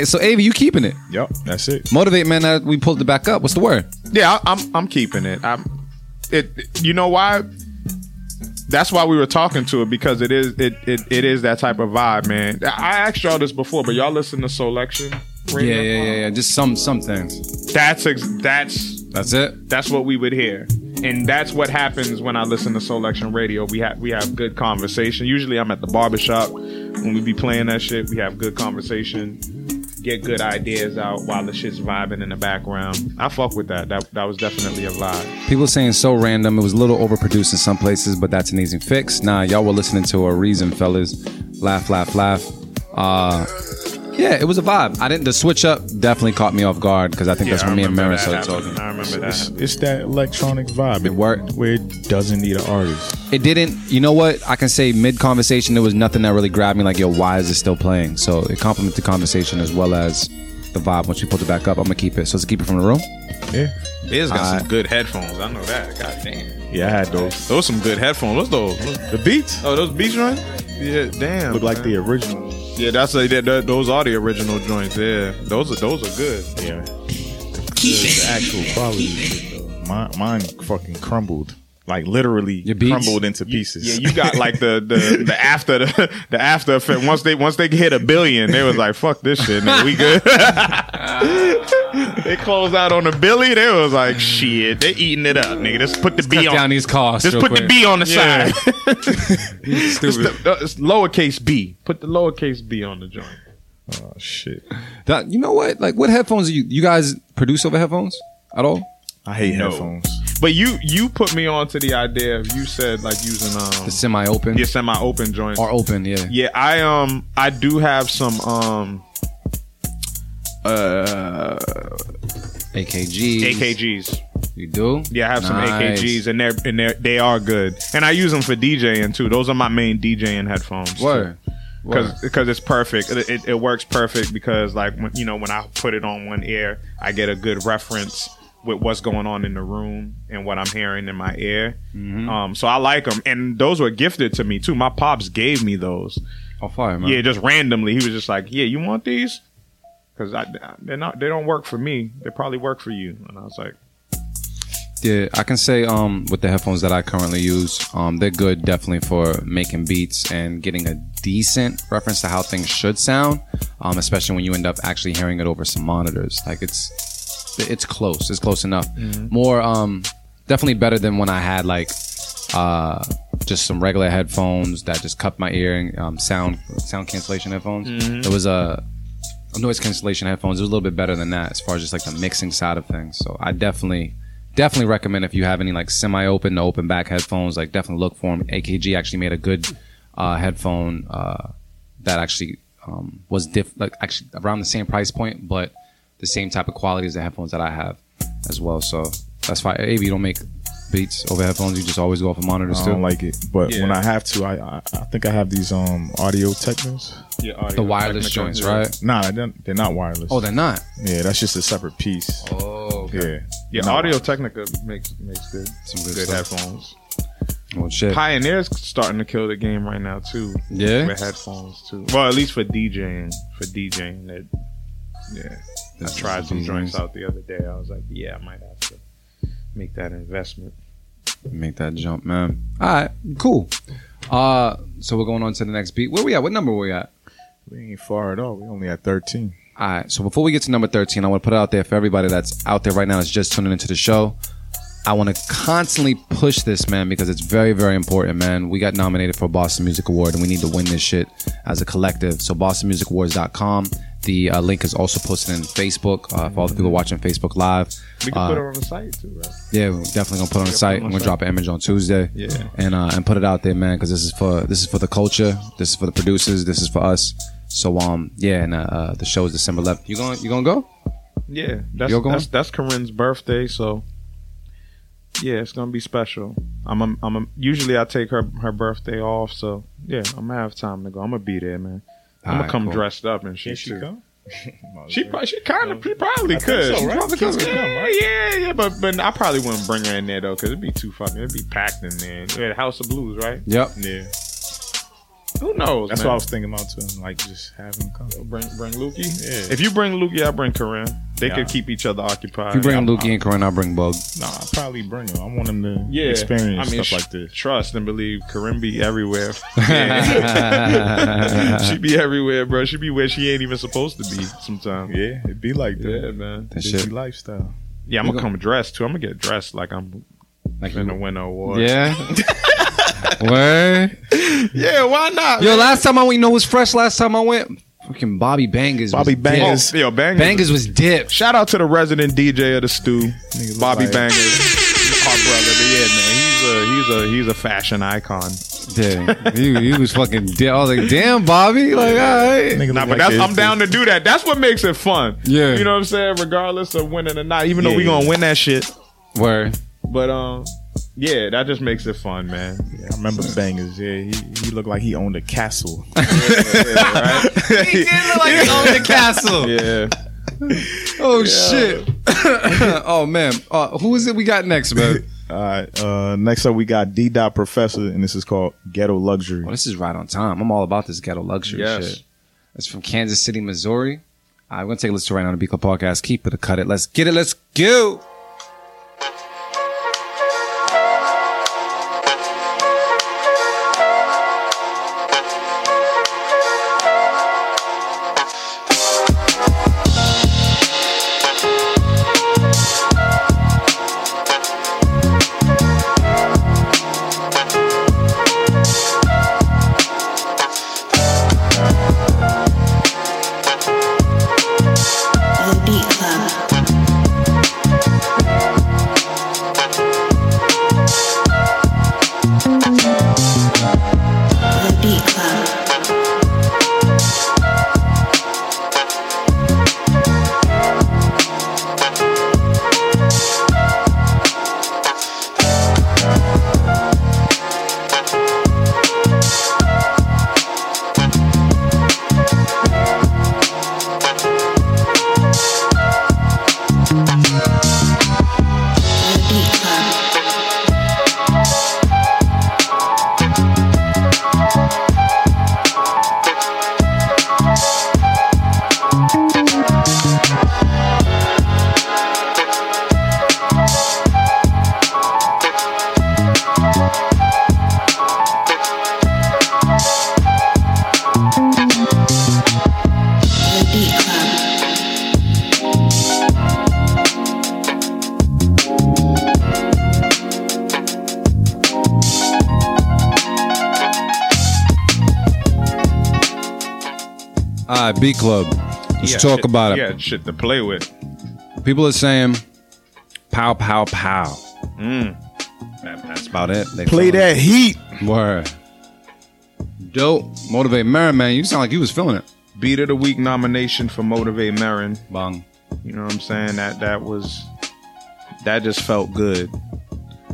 Right, so Avi, you keeping it? Yup, that's it. Motivate, man. That we pulled it back up. What's the word? Yeah, I, I'm I'm keeping it. I'm it. You know why? That's why we were talking to it because it is it it, it is that type of vibe, man. I asked y'all this before, but y'all listen to Selection. Yeah, yeah, yeah, yeah. Just some some things. That's ex- that's That's it. that's what we would hear, and that's what happens when I listen to Selection Radio. We have we have good conversation. Usually, I'm at the barbershop when we be playing that shit. We have good conversation, get good ideas out while the shit's vibing in the background. I fuck with that. That that was definitely a vibe. People saying so random. It was a little overproduced in some places, but that's an easy fix. Nah, y'all were listening to a reason, fellas. Laugh, laugh, laugh. Uh, yeah, it was a vibe. I didn't. The switch up definitely caught me off guard because I think that's I when me and remember Mary started happening. talking. I remember It's, that. it's that electronic vibe. It worked. Where it doesn't need an artist. It didn't. You know what? I can say mid conversation, there was nothing that really grabbed me. Like, yo, why is it still playing? So it complemented the conversation as well as the vibe. Once we pulled it back up, I'm gonna keep it. So let's keep it from the room. Yeah. It's got Alright. some good headphones. I know that. God damn. Yeah, I had those. Those some good headphones. What's those? The beats Oh, those beats run? Yeah, damn. look like man. the original. Yeah, that's a, that, that- those are the original joints. Yeah, those are those are good. Yeah. the actual quality. Mine, mine fucking crumbled. Like literally crumbled into pieces. Yeah, you got like the the, the after the, the after effect. Once they once they hit a billion, they was like, "Fuck this shit, man. We good." they closed out on the Billy. They was like, "Shit, they eating it up, nigga. Just put the B Cut on. down these costs. Just real put the. B on the Yeah. side. It's Stupid. the- it's lowercase b. Put the lowercase b on the joint. oh shit. That- you know what? Like, what headphones do you you guys produce over headphones at all? I hate No. headphones. But you you put me on to the idea of you said like using um The semi-open your semi open joints. or open? Yeah. Yeah, I um I do have some um uh AKGs. AKGs. You do? Yeah, I have some AKGs and they're and they're they are good. And I use them for DJing too. Those are my main DJing headphones. too. Because because it's perfect. It, it, it works perfect because like when, you know when I put it on one ear, I get a good reference with what's going on in the room and what I'm hearing in my ear. Mm-hmm. Um, so I like them, and those were gifted to me too. My pops gave me those. Oh, fire, man. Yeah, just randomly, he was just like, "Yeah, you want these?" Because they're not they don't work for me. They probably work for you. And I was like, Yeah, I can say um with the headphones that I currently use, um they're good definitely for making beats and getting a decent reference to how things should sound, um especially when you end up actually hearing it over some monitors. Like it's it's close. It's close enough. More um definitely better than when I had like uh just some regular headphones that just cut my ear and um sound sound cancellation headphones. It was a noise cancellation headphones. It was a little bit better than that as far as just like the mixing side of things. So I definitely, definitely recommend if you have any like semi-open to open back headphones, like definitely look for them. AKG actually made a good uh, headphone uh, that actually um, was diff like actually around the same price point, but the same type of quality as the headphones that I have as well. So that's fine. Maybe you don't make beats over headphones. You just always go off of monitors I don't like it, but Yeah. when I have to, I, I I think I have these um audio technos. yeah, audio the wireless Technica, joints, yeah. right? Nah, they're, they're not wireless. Oh, they're not. yeah, that's just a separate piece. Oh, Yeah, Yeah, No. Audio Technica makes makes good Some good good headphones. Well, shit. Pioneer's starting to kill the game right now too. Yeah? with headphones too. Well, at least for DJing. For DJing, that yeah. I tried some joints out the other day. I was like, yeah, I might have to make that investment. Make that jump, man. All right, cool. Uh, so we're going on to the next beat. Where we at? What number we at? we ain't far at all. We only at thirteen. All right. So before we get to number thirteen, I want to put it out there for everybody that's out there right now that's just tuning into the show. I want to constantly push this, man, because it's very, very important, man. We got nominated for a Boston Music Award, and we need to win this shit as a collective. So BostonMusicAwards.com. The uh, link is also posted in Facebook uh, for all the people watching Facebook Live. We can Uh, put it on the site too, right? Yeah, we're definitely gonna put it on the site. I'm gonna drop an image on Tuesday. Yeah. and uh, and put it out there, man, because this is for this is for the culture. This is for the producers. This is for us. So um, yeah, and uh, uh, the show is December 11th. You going? You gonna go? Yeah, that's You're going? that's that's Corinne's birthday, so yeah, it's gonna be special. I'm a, I'm a, usually I take her her birthday off, so yeah, I'm gonna have time to go. I'm gonna be there, man. I'm gonna Alright, come cool. dressed up and shit Can she too. come? She probably, she kind of, she probably could. so, She right? probably could. can come, Yeah, right? yeah, yeah. But but I probably wouldn't bring her in there though, cause it'd be too fucking. It'd be packed in there. Yeah, House of Blues, right? Yep. Yeah, Who knows? that's man? what I was thinking about too. Like just have him come. Bring bring Lukey. Yeah. If you bring Lukey, I bring Corinne. They Yeah. could keep each other occupied. If you bring Lukey and Corinne, I'll bring Bug. Nah, I'll probably bring him. I want him to yeah, experience I mean, stuff sh- like this. Trust and believe, Corinne be everywhere. she be everywhere, bro. She be where she ain't even supposed to be sometimes. Yeah, it'd be like that. Yeah, man. That Busy shit. lifestyle. Yeah, I'm gonna come dressed too. I'm gonna get dressed like I'm Like finna win an award. Yeah. Word. yeah. Why not? Yo, last time I went, you know, was fresh. Last time I went, fucking Bobby Bangers. Bobby was Bangers. Yo, bangers. Bangers was dip. Shout out to the resident DJ of the stew, Bobby like- Bangers, our brother. But yeah, man, he's a he's a he's a fashion icon. Yeah, he, he was fucking dip. I was like, damn, Bobby, like, all right. Nigga Nah, but that's, I'm down to do that. That's what makes it fun. Yeah. you know what I'm saying. Regardless of winning or not, even though we Yeah. gonna win that shit, Word. but um, yeah, that just makes it fun, man. Yeah, I remember bangers. Yeah, he, he looked like he owned a castle. He did look like he owned the castle. Yeah, Oh shit. oh man. Uh, who is it we got next, man? All right. Uh, next up, we got D. Dot Professor, and this is called Ghetto Luxury. Well, this is right on time. I'm all about this ghetto luxury Yes. shit. It's from Kansas City, Missouri. I'm gonna take a listen to right now on the Beat Club podcast. Keep it or cut it. Let's get it. Let's go. All right, Beat Club. Let's Yeah, talk shit- about it. Yeah, shit to play with. People are saying, "Pow, pow, pow." Mm. That- that's about it. They Play feeling that heat. it. word. Dope. Motivate Merren. man. You sound like you was feeling it. Beat of the week nomination for Motivate Merren. Bong. You know what I'm saying? That that was that just felt good.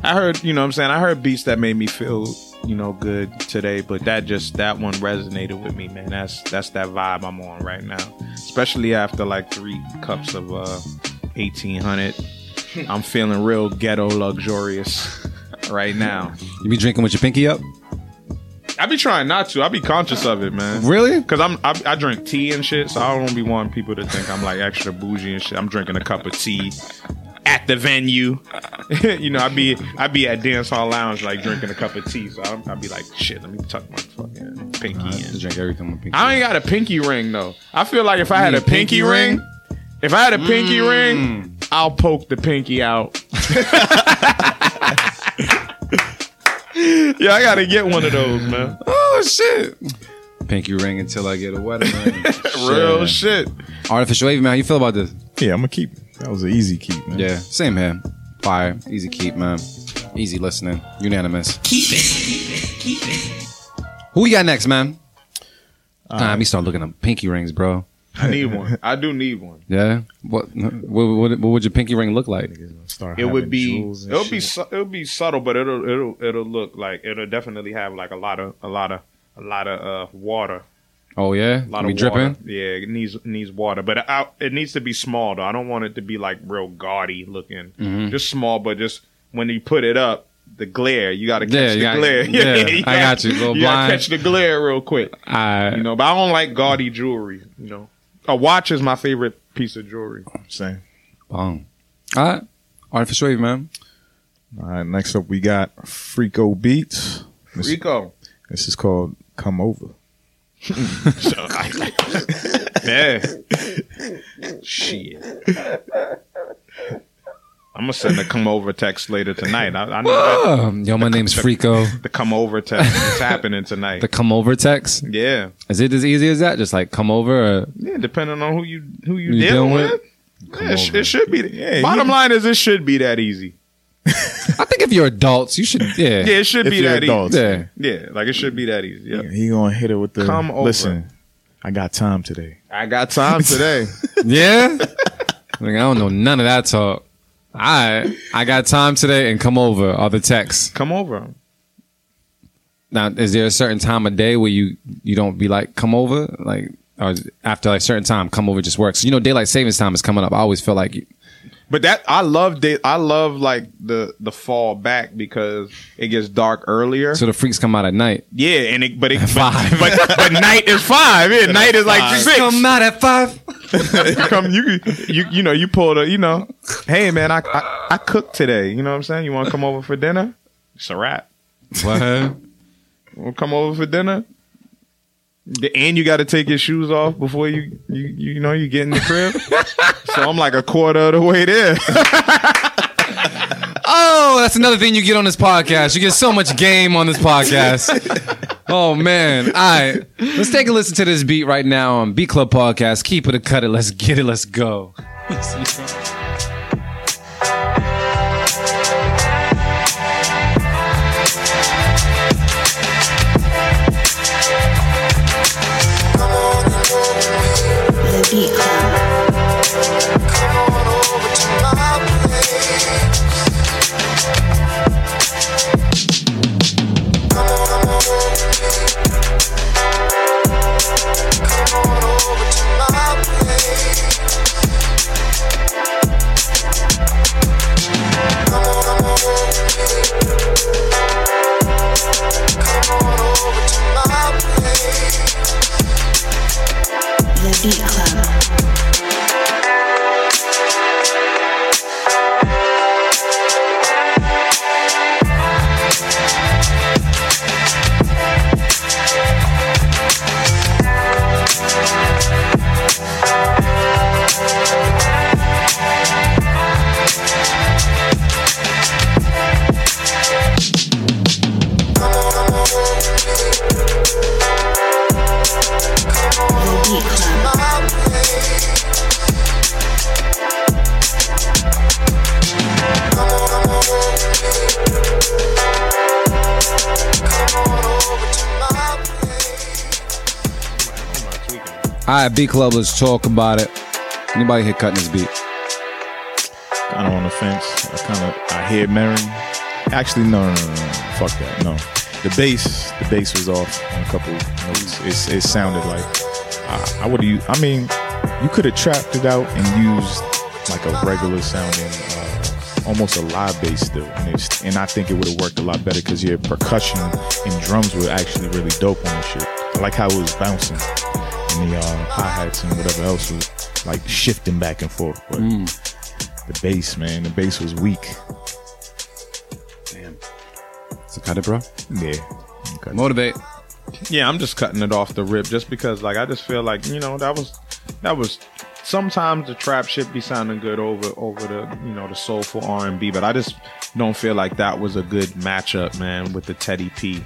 I heard, you know what I'm saying? I heard beats that made me feel, you know, good today, but that just that one resonated with me, man. That's that's that vibe I'm on right now. Especially after like 3 cups of uh 1800. I'm feeling real ghetto luxurious right now. You be drinking with your pinky up? I be trying not to. I be conscious of it, man. Really? Cause I'm I, I drink tea and shit, so I don't be wanting people to think I'm like extra bougie and shit. I'm drinking a cup of tea at the venue. you know, I'd be I'd be at dance hall lounge like drinking a cup of tea. So I'm, I'd be like, shit, let me tuck my fucking pinky I have to in. drink everything with pinky. I ain't got a pinky ring though. I feel like if I had a a pinky, pinky ring, ring? if I had a pinky Mm. ring, I'll poke the pinky out. yeah, I gotta get one of those, man. Oh shit! Pinky ring until I get a wedding ring. Real shit. Artificial wavy man. How you feel about this? Yeah, I'm gonna keep. That was an easy keep, man. Yeah, same here. Fire, easy keep, man. Easy listening, unanimous. Keep it. Keep it. keep it. Who we got next, man? nah, let me start looking up pinky rings, bro. I need one. I do need one. Yeah. What? What, what, what would your pinky ring look like? Start It would be it'll be su- it'll be subtle, but it'll it'll it'll look like it'll definitely have like a lot of a lot of a lot of uh water. Oh yeah, A lot be of dripping. water. Yeah, it needs needs water, but I, it needs to be small though. I don't want it to be like real gaudy looking. Mm-hmm. Just small, but just when you put it up, the glare you got to catch Yeah, the you got- glare. yeah, I got you. Go you gotta blind. catch the glare real quick. I You know, but I don't like gaudy jewelry. You know, a watch is my favorite piece of jewelry. Same. Bong. All right, artificial wavy man. All right, next up we got Freako Beats. This, this is called Come Over. yeah, shit. I'm gonna send a come over text later tonight. I, I know that yo, my name's Frico. the come over text is happening tonight. The come over text. yeah, Is it as easy as that? Just like come over. Or, yeah. Depending on who you who you, You dealing dealing with, with? Yeah, it, sh- it should be. Yeah, Bottom he- line is, it should be that easy. I think if you're adults, you should. Yeah. Yeah, it should If be you're that adults. easy. Yeah. Yeah, like it should be that easy. Yeah. He gonna hit it with the Come over. Listen, I got time today. I got time today. Yeah. like, I don't know none of that talk. I I got time today and come over are the texts. come over. Now, is there a certain time of day where you you don't be like come over like or after like a certain time come over just works? You know, daylight savings time is coming up. I always feel like you, But that I love day. I love like the the fall back because it gets dark earlier. So the freaks come out at night. yeah, and it but it Five. But, but, but night is five. Yeah, night is like Five. six. Come out at five. Come you you you know you pull the you know. Hey man, I I, I cooked today. You know what I'm saying? You want to come over for dinner? It's a wrap. What? Want to come over for dinner? And you got to take your shoes off before you you you know you get in the crib. so I'm like a quarter of the way there. Oh, that's another thing you get on this podcast. You get so much game on this podcast. Oh man! All right, let's take a listen to this beat right now on Beat Club Podcast. Keep it or cut it. Let's get it. Let's go. Beat Club. Let's talk about it. Anybody here cutting this beat? kind of on the fence. I kind of I hear Merren. Actually, no, no, no, no. Fuck that. No, the bass, the bass was off on a couple notes. It's, it sounded like I, I would have. I mean, you could have trapped it out and used like a regular sounding, uh, almost a live bass still, and and I think it would have worked a lot better because your percussion and drums were actually really dope on the shit. I like how it was bouncing, and the uh, hi hats and whatever else was like shifting back and forth, but. The bass, man, the bass was weak. Damn. So cut it, bro. Yeah. Okay. Motivate. Yeah, I'm just cutting it off the rip just because like I just feel like, you know, that was that was sometimes the trap shit be sounding good over over the, you know, the soulful R&B, but I just don't feel like that was a good matchup, man, with the Teddy P.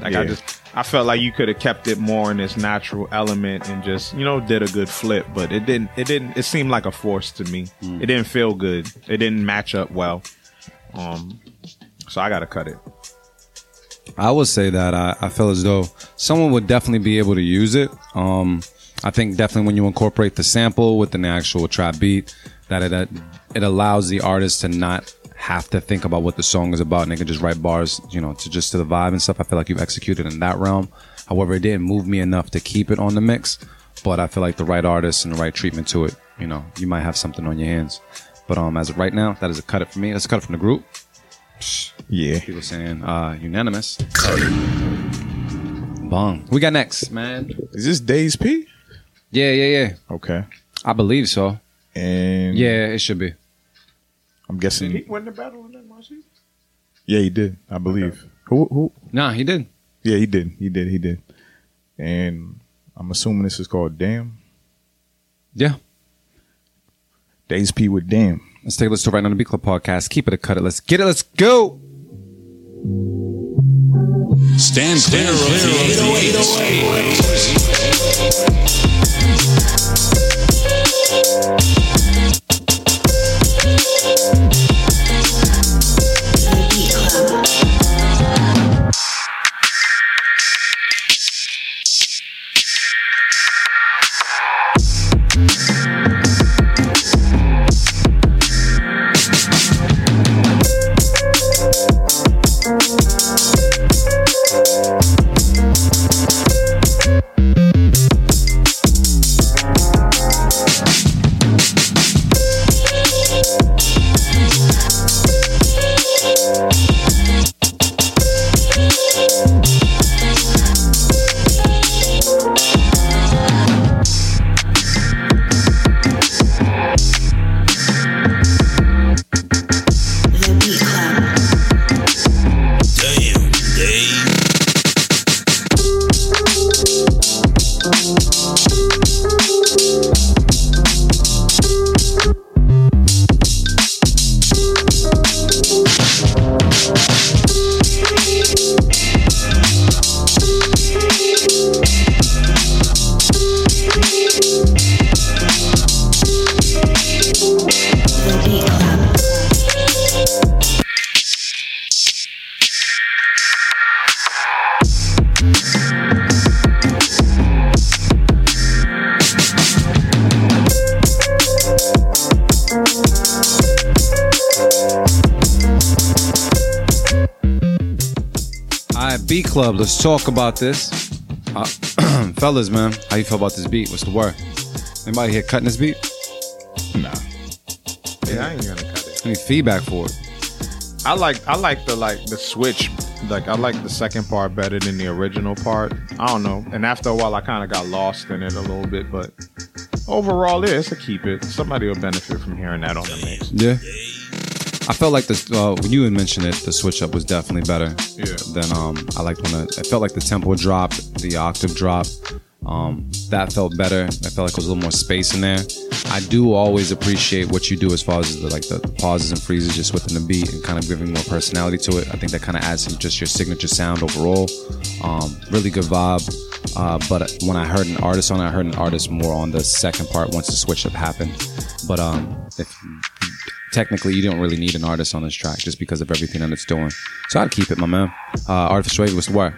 Like I just I felt like you could have kept it more in its natural element and just, you know, did a good flip, but it didn't it didn't it seemed like a force to me. It didn't feel good. It didn't match up well. Um so I got to cut it. I would say that I, I feel as though someone would definitely be able to use it. Um, I think definitely when you incorporate the sample with an actual trap beat, that it it allows the artist to not have to think about what the song is about, and they can just write bars, you know, to just to the vibe and stuff. I feel like you've executed in that realm. However, it didn't move me enough to keep it on the mix, but I feel like the right artist and the right treatment to it, you know, you might have something on your hands. But um, as of right now, that is a cut it for me. That's a cut it from the group. Yeah. People saying uh, unanimous. Bong. We got next, man. Is this Days P? Yeah, yeah, yeah. Okay. I believe so. And Yeah, it should be. I'm guessing. He win the battle in that Marcy? Yeah, he did. I believe. Who? Who? Nah, he did. Yeah, he did. He did. He did. And I'm assuming this is called Damn. Yeah. Days P with Damn. Let's take a listen to right on the Beat Club podcast. Keep it a cut it. Let's get it. Let's go. Stand clear of the 808s. The Let's talk about this. Uh, fellas, man, how you feel about this beat? What's the word? Anybody here cutting this beat? Nah. Yeah, I ain't gonna cut it. Any feedback for it? I like I like the like the switch. Like I like the second part better than the original part. I don't know. And after a while, I kind of got lost in it a little bit. But overall, yeah, it's a keep it. Somebody will benefit from hearing that on the mix. Yeah. I felt like the uh, when you had mentioned it, the switch up was definitely better. Yeah. Than um, I liked when the, it felt like the tempo dropped, the octave drop. Um, that felt better. I felt like there was a little more space in there. I do always appreciate what you do as far as the, like the pauses and freezes just within the beat and kind of giving more personality to it. I think that kind of adds to just your signature sound overall. Um, really good vibe. Uh, but when I heard an artist on it, I heard an artist more on the second part once the switch up happened. But um, if technically you don't really need an artist on this track just because of everything that it's doing. So I'd keep it, my man. Uh, Artificial Wave, what's the word?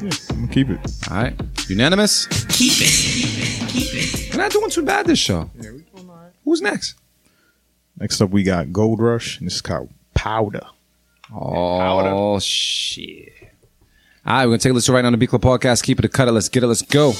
Yeah, I'm gonna keep it. All right. Unanimous? Keep it. Keep it. Keep it. We're not doing too bad this show. Yeah, we doing all right. Who's next? Next up, we got Gold Rush, and this is called Powder. Oh, Powder. shit. All right, we're going to take a listen right now on the Beat Club podcast. Keep it a cut it. Let's get it. Let's go.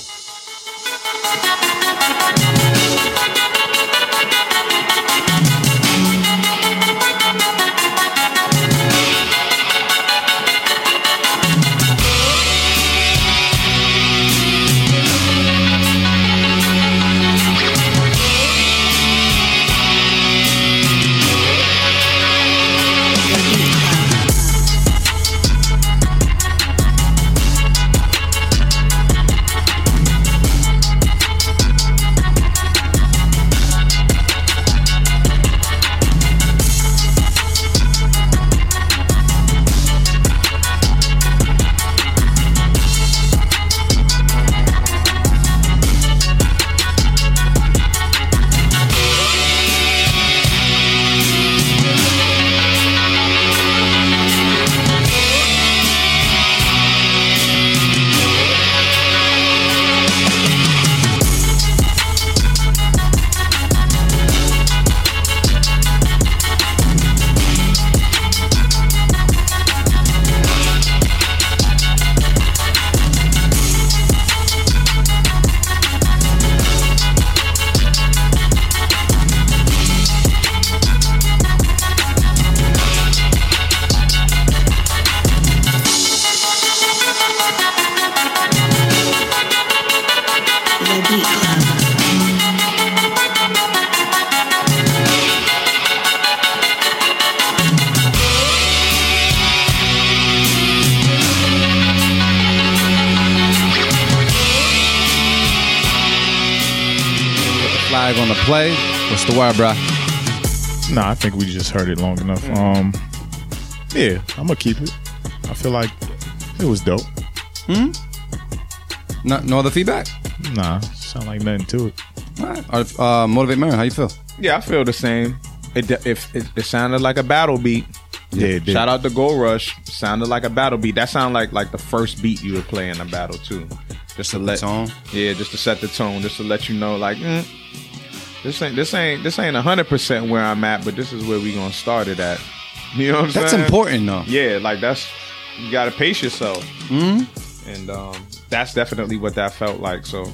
The Beat Club. Flag on the play. What's the word, bruh? Nah, I think we just heard it long enough. Um, yeah, I'm gonna keep it. I feel like it was dope. Hmm? No, no other feedback? Nah, sound like nothing to it. All right. Uh, Motivate Merren, how you feel? Yeah, I feel the same. It if it, it sounded like a battle beat. Yeah, it did. Shout out to Gold Rush. Sounded like a battle beat. That sounded like like the first beat you would play in a battle too. Just to let tone? Yeah, just to set the tone, just to let you know, like, mm, this ain't this ain't this ain't hundred percent where I'm at, but this is where we gonna start it at. You know what I'm That's saying? That's important, though. Yeah, like that's you gotta pace yourself. Mm-hmm. And um, that's definitely what that felt like. So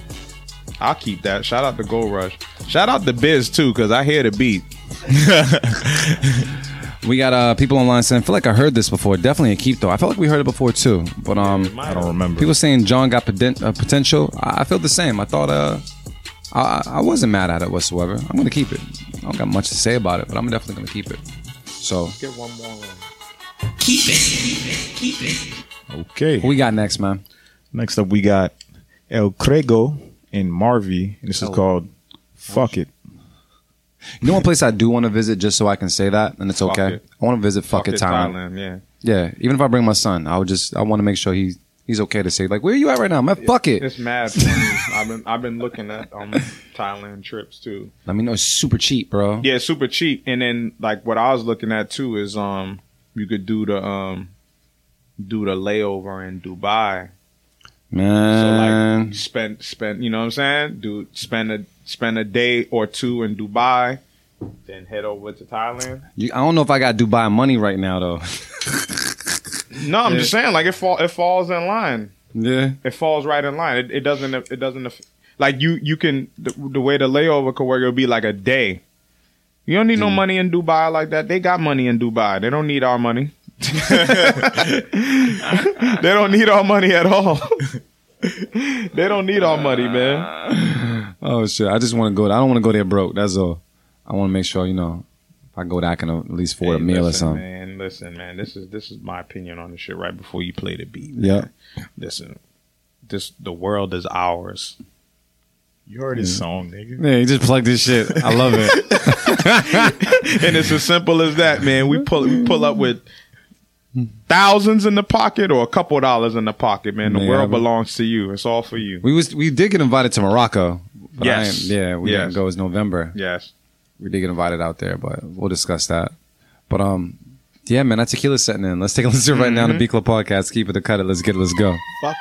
I'll keep that. Shout out to Gold Rush. Shout out to Biz too, because I hear the beat. We got uh, people online saying, I feel like I heard this before. Definitely a keep, though. I felt like we heard it before, too. But um, I don't remember. people saying John got poten- uh, potential. I-, I feel the same. I thought uh, I-, I- I wasn't mad at it whatsoever. I'm going to keep it. I don't got much to say about it, but I'm definitely going to keep it. So, Get one more. Keep it, keep it, keep it. Okay. what we got next, man? Next up, we got El Crego and Marvy, and this is called "Fuck It." You know one place I do want to visit just so I can say that, and it's Fuck okay. it. I want to visit fuck, it Thailand. Yeah. Yeah, even if I bring my son, I would just I want to make sure he he's okay to say like, where are you at right now, man? Fuck it. It's mad. funny. I've been I've been looking at um Thailand trips too. Let me know it's super cheap, bro. Yeah, super cheap. And then like what I was looking at too is um you could do the um do the layover in Dubai. So Man, like spend spend you know what I'm saying? Do spend a spend a day or two in Dubai, then head over to Thailand. you, I don't know if I got Dubai money right now though. No, I'm just saying, like it fall, it falls in line. Yeah. It falls right in line. It, it doesn't. It doesn't. Like you, you can the, the way the layover could work. It'll be like a day. You don't need no money in Dubai like that. They got money in Dubai. They don't need our money. they don't need our money at all. they don't need our money, man. Oh shit! I just want to go. I don't want to go there broke. That's all. I want to make sure you know. If I go there, I can at least afford a Hey, meal or something. Man, listen, man. This is this is my opinion on the shit. Right before you play the beat. Yeah. Listen, this the world is ours. You heard his song, nigga. Yeah, you just plug this shit. I love it. and it's as simple as that, man. We pull we pull up with thousands in the pocket or a couple of dollars in the pocket, man. The Yeah, world belongs to you. It's all for you. we was we did get invited to Morocco. But Yes. yeah, we Yes. didn't go. It's November. Yes. We did get invited out there, but we'll discuss that. But um, yeah, man, that tequila's setting in. Let's take a listen right now to Mhm. Beat Club Podcast. Keep it to cut it. Let's get it. Let's go. Fuck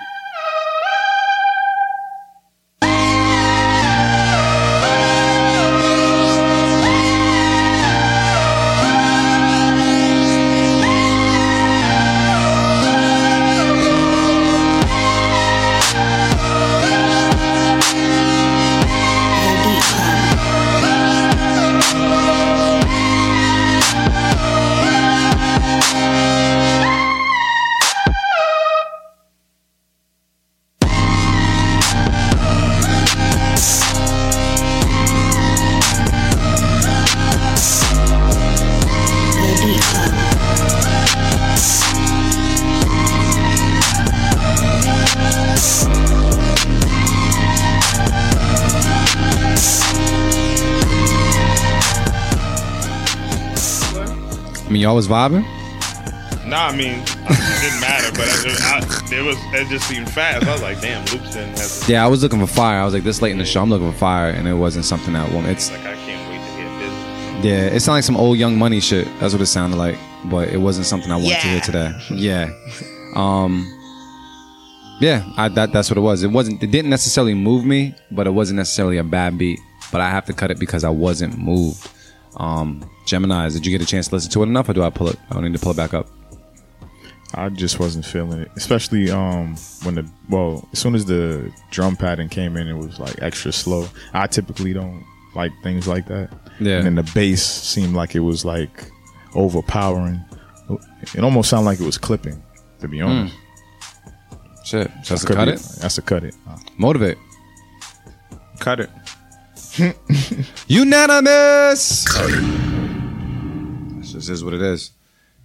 mean, y'all was vibing. Nah, I mean, it didn't matter, but I just, I, it was it just seemed fast. I was like, damn, Loops didn't have to, Yeah, I was looking for fire. I was like, this late in the show, I'm looking for fire, and it wasn't something that woman. It's like I can't wait to hear this. yeah, it sounded like some old Young Money shit. That's what it sounded like, but it wasn't something I wanted to hear today. Yeah, um, yeah, I, that that's what it was. It wasn't. It didn't necessarily move me, but it wasn't necessarily a bad beat. But I have to cut it because I wasn't moved. Um, Gemini's, did you get a chance to listen to it enough, or do I pull it? I don't need to pull it back up. I just wasn't feeling it, especially um when the well, as soon as the drum pattern came in, it was like extra slow. I typically don't like things like that. Yeah. And then the bass seemed like it was like overpowering. It almost sounded like it was clipping. To be honest, Shit, so that's a Could cut be- it. That's a cut it. Motivate. Cut it. Unanimous. This just is what it is.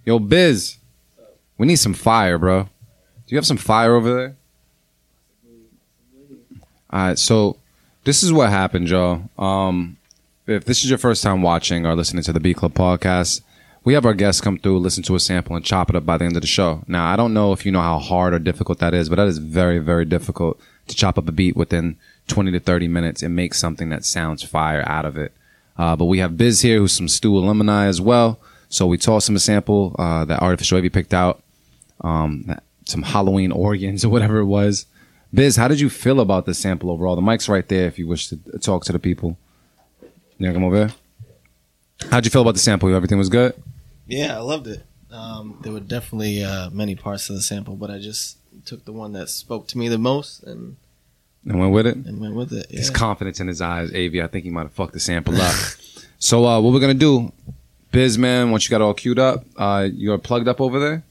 Yo, Biz, we need some fire, bro. Do you have some fire over there? All right, so this is what happened, y'all. Um, if this is your first time watching or listening to the Beat Club podcast, we have our guests come through, listen to a sample, and chop it up by the end of the show. Now, I don't know if you know how hard or difficult that is, but that is very, very difficult to chop up a beat within 20 to 30 minutes and make something that sounds fire out of it. Uh, but we have Biz here, who's some stew alumni as well. So we tossed him a sample uh, that Artificial Wavy picked out, um, some Halloween organs or whatever it was. Biz, how did you feel about the sample overall? The mic's right there if you wish to talk to the people. Yeah, come over here. How'd you feel about the sample? Everything was good? Yeah, I loved it. Um, there were definitely uh, many parts of the sample, but I just took the one that spoke to me the most and And went with it? and went with it. His confidence in his eyes, Avi. I think he might have fucked the sample up. so uh, what we're gonna do, Biz man, once you got all queued up, uh, you're plugged up over there.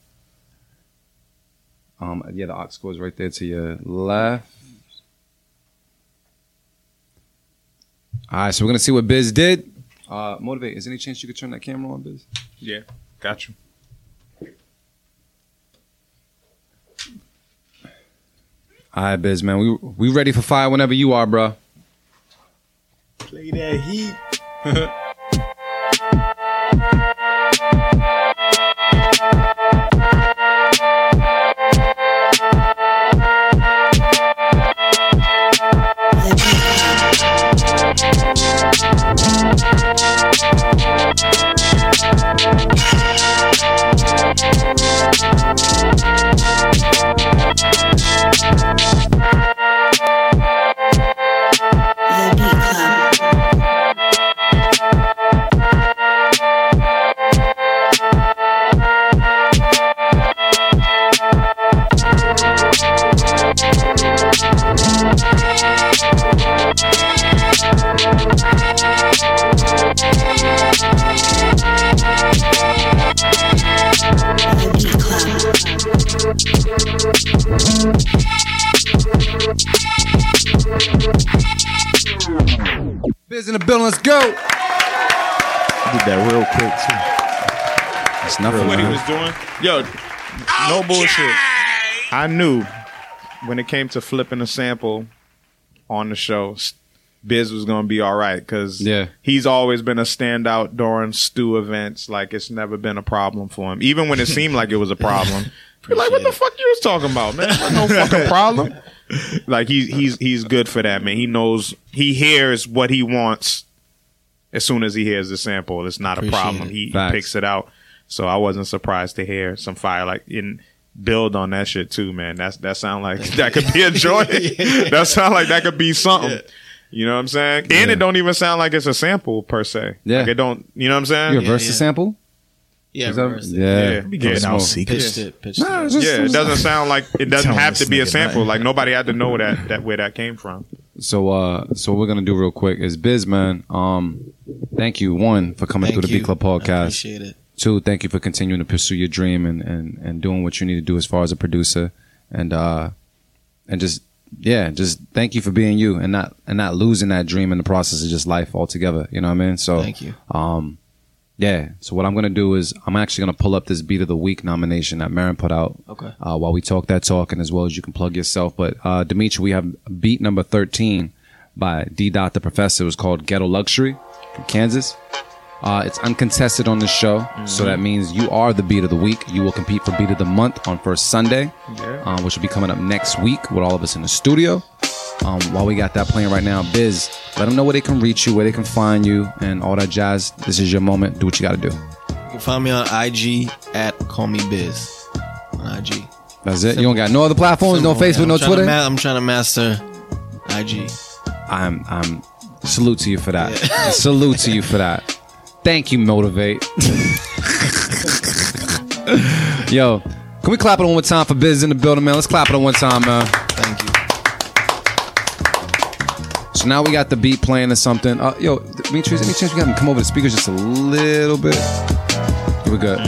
Um, yeah, the aux cord is right there to your left. All right, so we're gonna see what Biz did. Uh, motivate. Is there any chance you could turn that camera on, Biz? Yeah, got you. All right, Biz man, we we ready for fire whenever you are, bro. Play that heat. building. I did that real quick too. It's nothing. what he was doing. Yo, no bullshit. I knew when it came to flipping a sample on the show, Biz was gonna be all right because Yeah. he's always been a standout during stew events. Like it's never been a problem for him, even when it seemed like it was a problem. You're like, what the fuck you was talking about, man? No fucking problem. Like he's he's he's good for that, man. He knows he hears what he wants as soon as he hears the sample. It's not a problem. He, he picks it out. So I wasn't surprised to hear some fire like in build on that shit too, man. That's that sound like that could be a joy. That sound like that could be something. You know what I'm saying? And it don't even sound like it's a sample per se. Yeah. Like it don't. You know what I'm saying? You reverse the yeah. sample? Yeah, that- reversed it. yeah. Yeah. Be getting out secrets. Pitched it. Pitched Nah, it. just- Yeah, it doesn't sound like it doesn't have to be a sample. nothing. Like nobody had to know that that where that came from. So uh so what we're gonna do real quick is Biz man, um thank you one for coming Thank through the you. Beat Club I podcast. appreciate it. Two, thank you for continuing to pursue your dream and, and, and doing what you need to do as far as a producer. And uh and just yeah, just thank you for being you and not and not losing that dream in the process of just life altogether. You know what I mean? So Thank you. um yeah. So what I'm gonna do is I'm actually gonna pull up this beat of the week nomination that Merren put out. Okay. Uh, while we talk that talk and as well as you can plug yourself. But uh Dimitri, we have beat number thirteen by D Dot the Professor. It was called Ghetto Luxury from Kansas. Uh, it's uncontested on this show, so that means you are the beat of the week. You will compete for beat of the month on first Sunday, um, which will be coming up next week with all of us in the studio. Um, while we got that playing right now, Biz, let them know where they can reach you, where they can find you, and all that jazz. This is your moment. Do what you got to do. You can find me on IG at Call Me Biz on IG. That's it. You don't got no other platforms, no Facebook, man. no I'm trying to Twitter. ma- I'm trying to master IG. I'm I'm salute to you for that. salute to you for that. Thank you, motivate. Yo, can we clap it one more time for Biz in the building, man? Let's clap it one time, man. So now we got the beat playing or something. Uh, yo, Demetrius, any chance we got him come over the speakers just a little bit? We're good.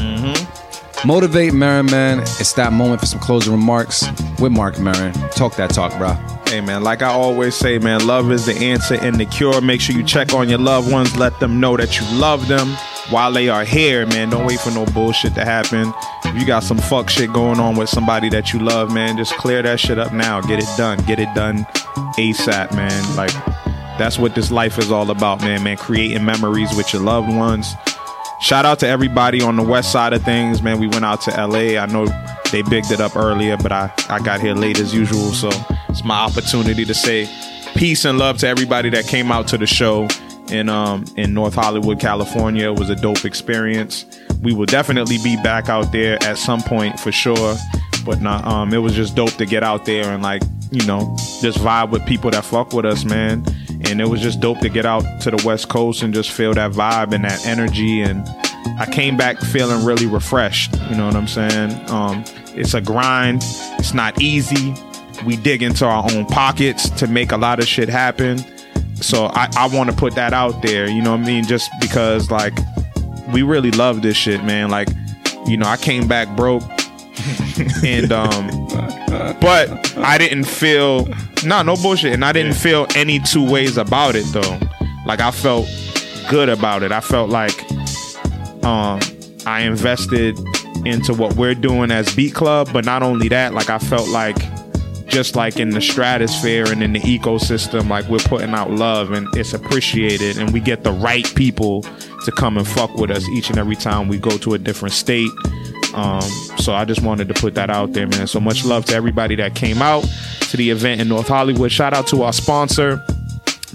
Motivate Merren, man. It's that moment for some closing remarks with Mark Merren. Talk that talk, bro. Hey man, like I always say, man, love is the answer and the cure. Make sure you check on your loved ones. Let them know that you love them while they are here, man. Don't wait for no bullshit to happen. You got some fuck shit going on with somebody that you love, man, just clear that shit up now. Get it done. Get it done ASAP, man. Like that's what this life is all about, man. Man, creating memories with your loved ones. Shout out to everybody on the west side of things, man. We went out to LA. I know they bigged it up earlier, but I, I got here late as usual. So it's my opportunity to say peace and love to everybody that came out to the show in um in North Hollywood, California. It was a dope experience. We will definitely be back out there at some point for sure. But not um it was just dope to get out there and like, you know, just vibe with people that fuck with us, man. And it was just dope to get out to the West Coast and just feel that vibe and that energy and I came back feeling really refreshed. You know what I'm saying? Um, it's a grind. It's not easy. We dig into our own pockets to make a lot of shit happen. So I, I want to put that out there. You know what I mean? Just because like we really love this shit, man. Like, you know, I came back broke. and um but I didn't feel no no bullshit and I didn't feel any two ways about it though. Like I felt good about it. I felt like um I invested into what we're doing as Beat Club, but not only that, like I felt like just like in the stratosphere and in the ecosystem, like we're putting out love and it's appreciated and we get the right people to come and fuck with us each and every time we go to a different state. Um, so I just wanted to put that out there, man. So much love to everybody that came out to the event in North Hollywood. Shout out to our sponsor,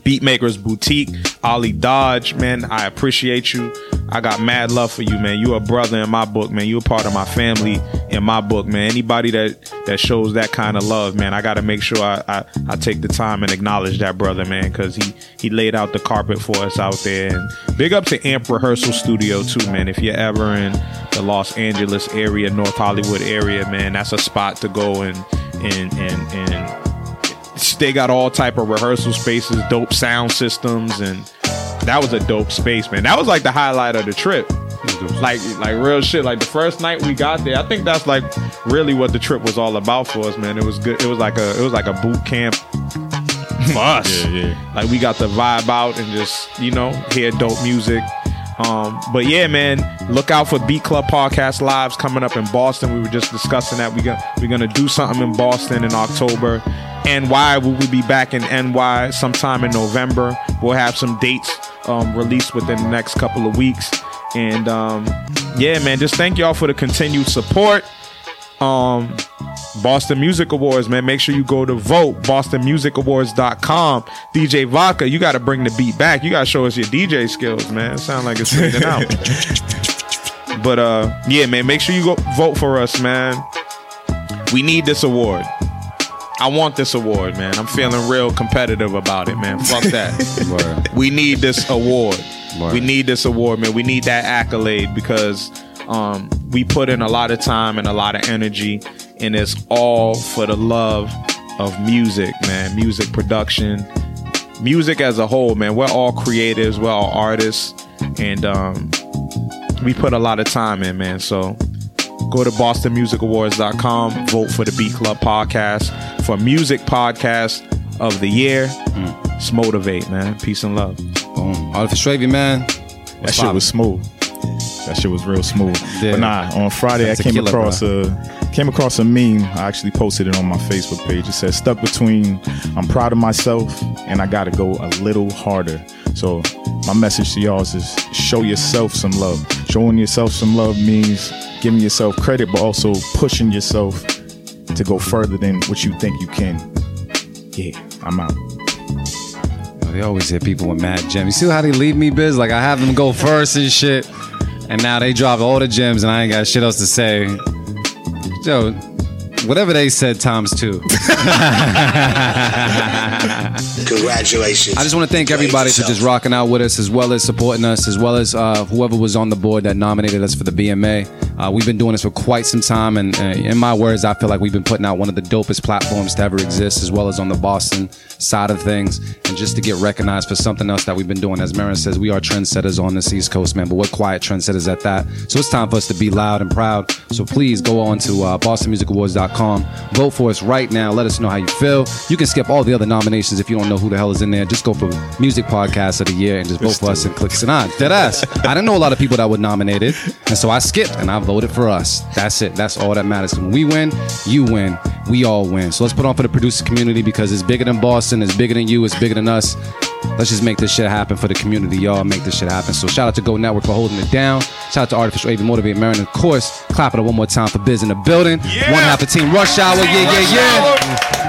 Beatmakers Boutique, Ollie Dodge, man. I appreciate you. I got mad love for you, man. You a brother in my book, man. You a part of my family in my book, man. Anybody that that shows that kind of love, man, I got to make sure I, I I take the time and acknowledge that brother, man, because he he laid out the carpet for us out there. And big up to Amp Rehearsal Studio too, man. If you're ever in the Los Angeles area, North Hollywood area, man, that's a spot to go and and and and they got all type of rehearsal spaces, dope sound systems, and that was a dope space, man. That was like the highlight of the trip. Like like real shit. Like the first night we got there, I think that's like really what the trip was all about for us, man. It was good. It was like a it was like a boot camp for us. Yeah, yeah. Like we got the vibe out and just you know hear dope music. Um, but yeah, man, look out for Beat Club Podcast Lives coming up in Boston. We were just discussing that we got we're gonna do something in Boston in October. NY will we be back in NY sometime in November. We'll have some dates um, released within the next couple of weeks. And um, yeah, man, just thank y'all for the continued support um Boston Music Awards, man. Make sure you go to vote bostonmusicawards.com. DJ Vodka, you got to bring the beat back. You got to show us your DJ skills, man. It sound like it's fading out. but uh yeah, man, make sure you go vote for us, man. We need this award. I want this award, man. I'm feeling real competitive about it, man. Fuck that. We need this award. Word. We need this award, man. We need that accolade because um, we put in a lot of time and a lot of energy, and it's all for the love of music, man. Music production, music as a whole, man. We're all creatives, we're all artists, and um, we put a lot of time in, man. So go to bostonmusicawards.com, vote for the Beat Club podcast for music podcast of the year. Let's motivate, man. Peace and love. Boom. Artificial Wavy, man. That shit was smooth. That shit was real smooth. Yeah. But nah, on Friday That's I came tequila, across a came across a meme. I actually posted it on my Facebook page. It says stuck between I'm proud of myself and I gotta go a little harder. So my message to y'all is show yourself some love. Showing yourself some love means giving yourself credit, but also pushing yourself to go further than what you think you can. Yeah, I'm out. They always hit people with mad gems. You see how they leave me, biz? Like I have them go first and shit, and now they drop all the gems, and I ain't got shit else to say. Yo, whatever they said times two. Congratulations. I just want to thank everybody for just rocking out with us, as well as supporting us, as well as uh, whoever was on the board that nominated us for the BMA. Uh, we've been doing this for quite some time, and uh, in my words, I feel like we've been putting out one of the dopest platforms to ever exist, as well as on the Boston side of things, and just to get recognized for something else that we've been doing. As Merren says, we are trendsetters on this East Coast, man, but we're quiet trendsetters at that. So it's time for us to be loud and proud. So please go on to uh, BostonMusicAwards.com, vote for us right now. Let us know how you feel. You can skip all the other nominations if you don't know who the hell is in there. Just go for Music Podcast of the Year and just vote for us and click Sanaa. Dead ass. I didn't know a lot of people that were nominated, and so I skipped and I voted for us. That's it. That's all that matters. When we win, you win. We all win. So let's put on for the producer community because it's bigger than Boston, it's bigger than you, it's bigger than us. Let's just make this shit happen for the community. Y'all make this shit happen. So shout out to Go Network for holding it down. Shout out to Artificial AV Motivate Merren. Of course, clap it up one more time for Biz in the building. Yeah. One half of Team Rush Hour. Yeah, yeah, yeah.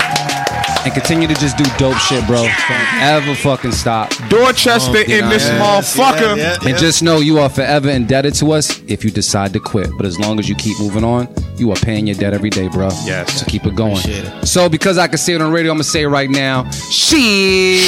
And continue to just do dope shit, bro. Don't ever fucking stop. Dorchester in this Yeah. motherfucker. And just know you are forever indebted to us if you decide to quit. But as long as you keep moving on, you are paying your debt every day, bro. Yes. So keep it going. It. So because I can say it on radio, I'm gonna say it right now. She.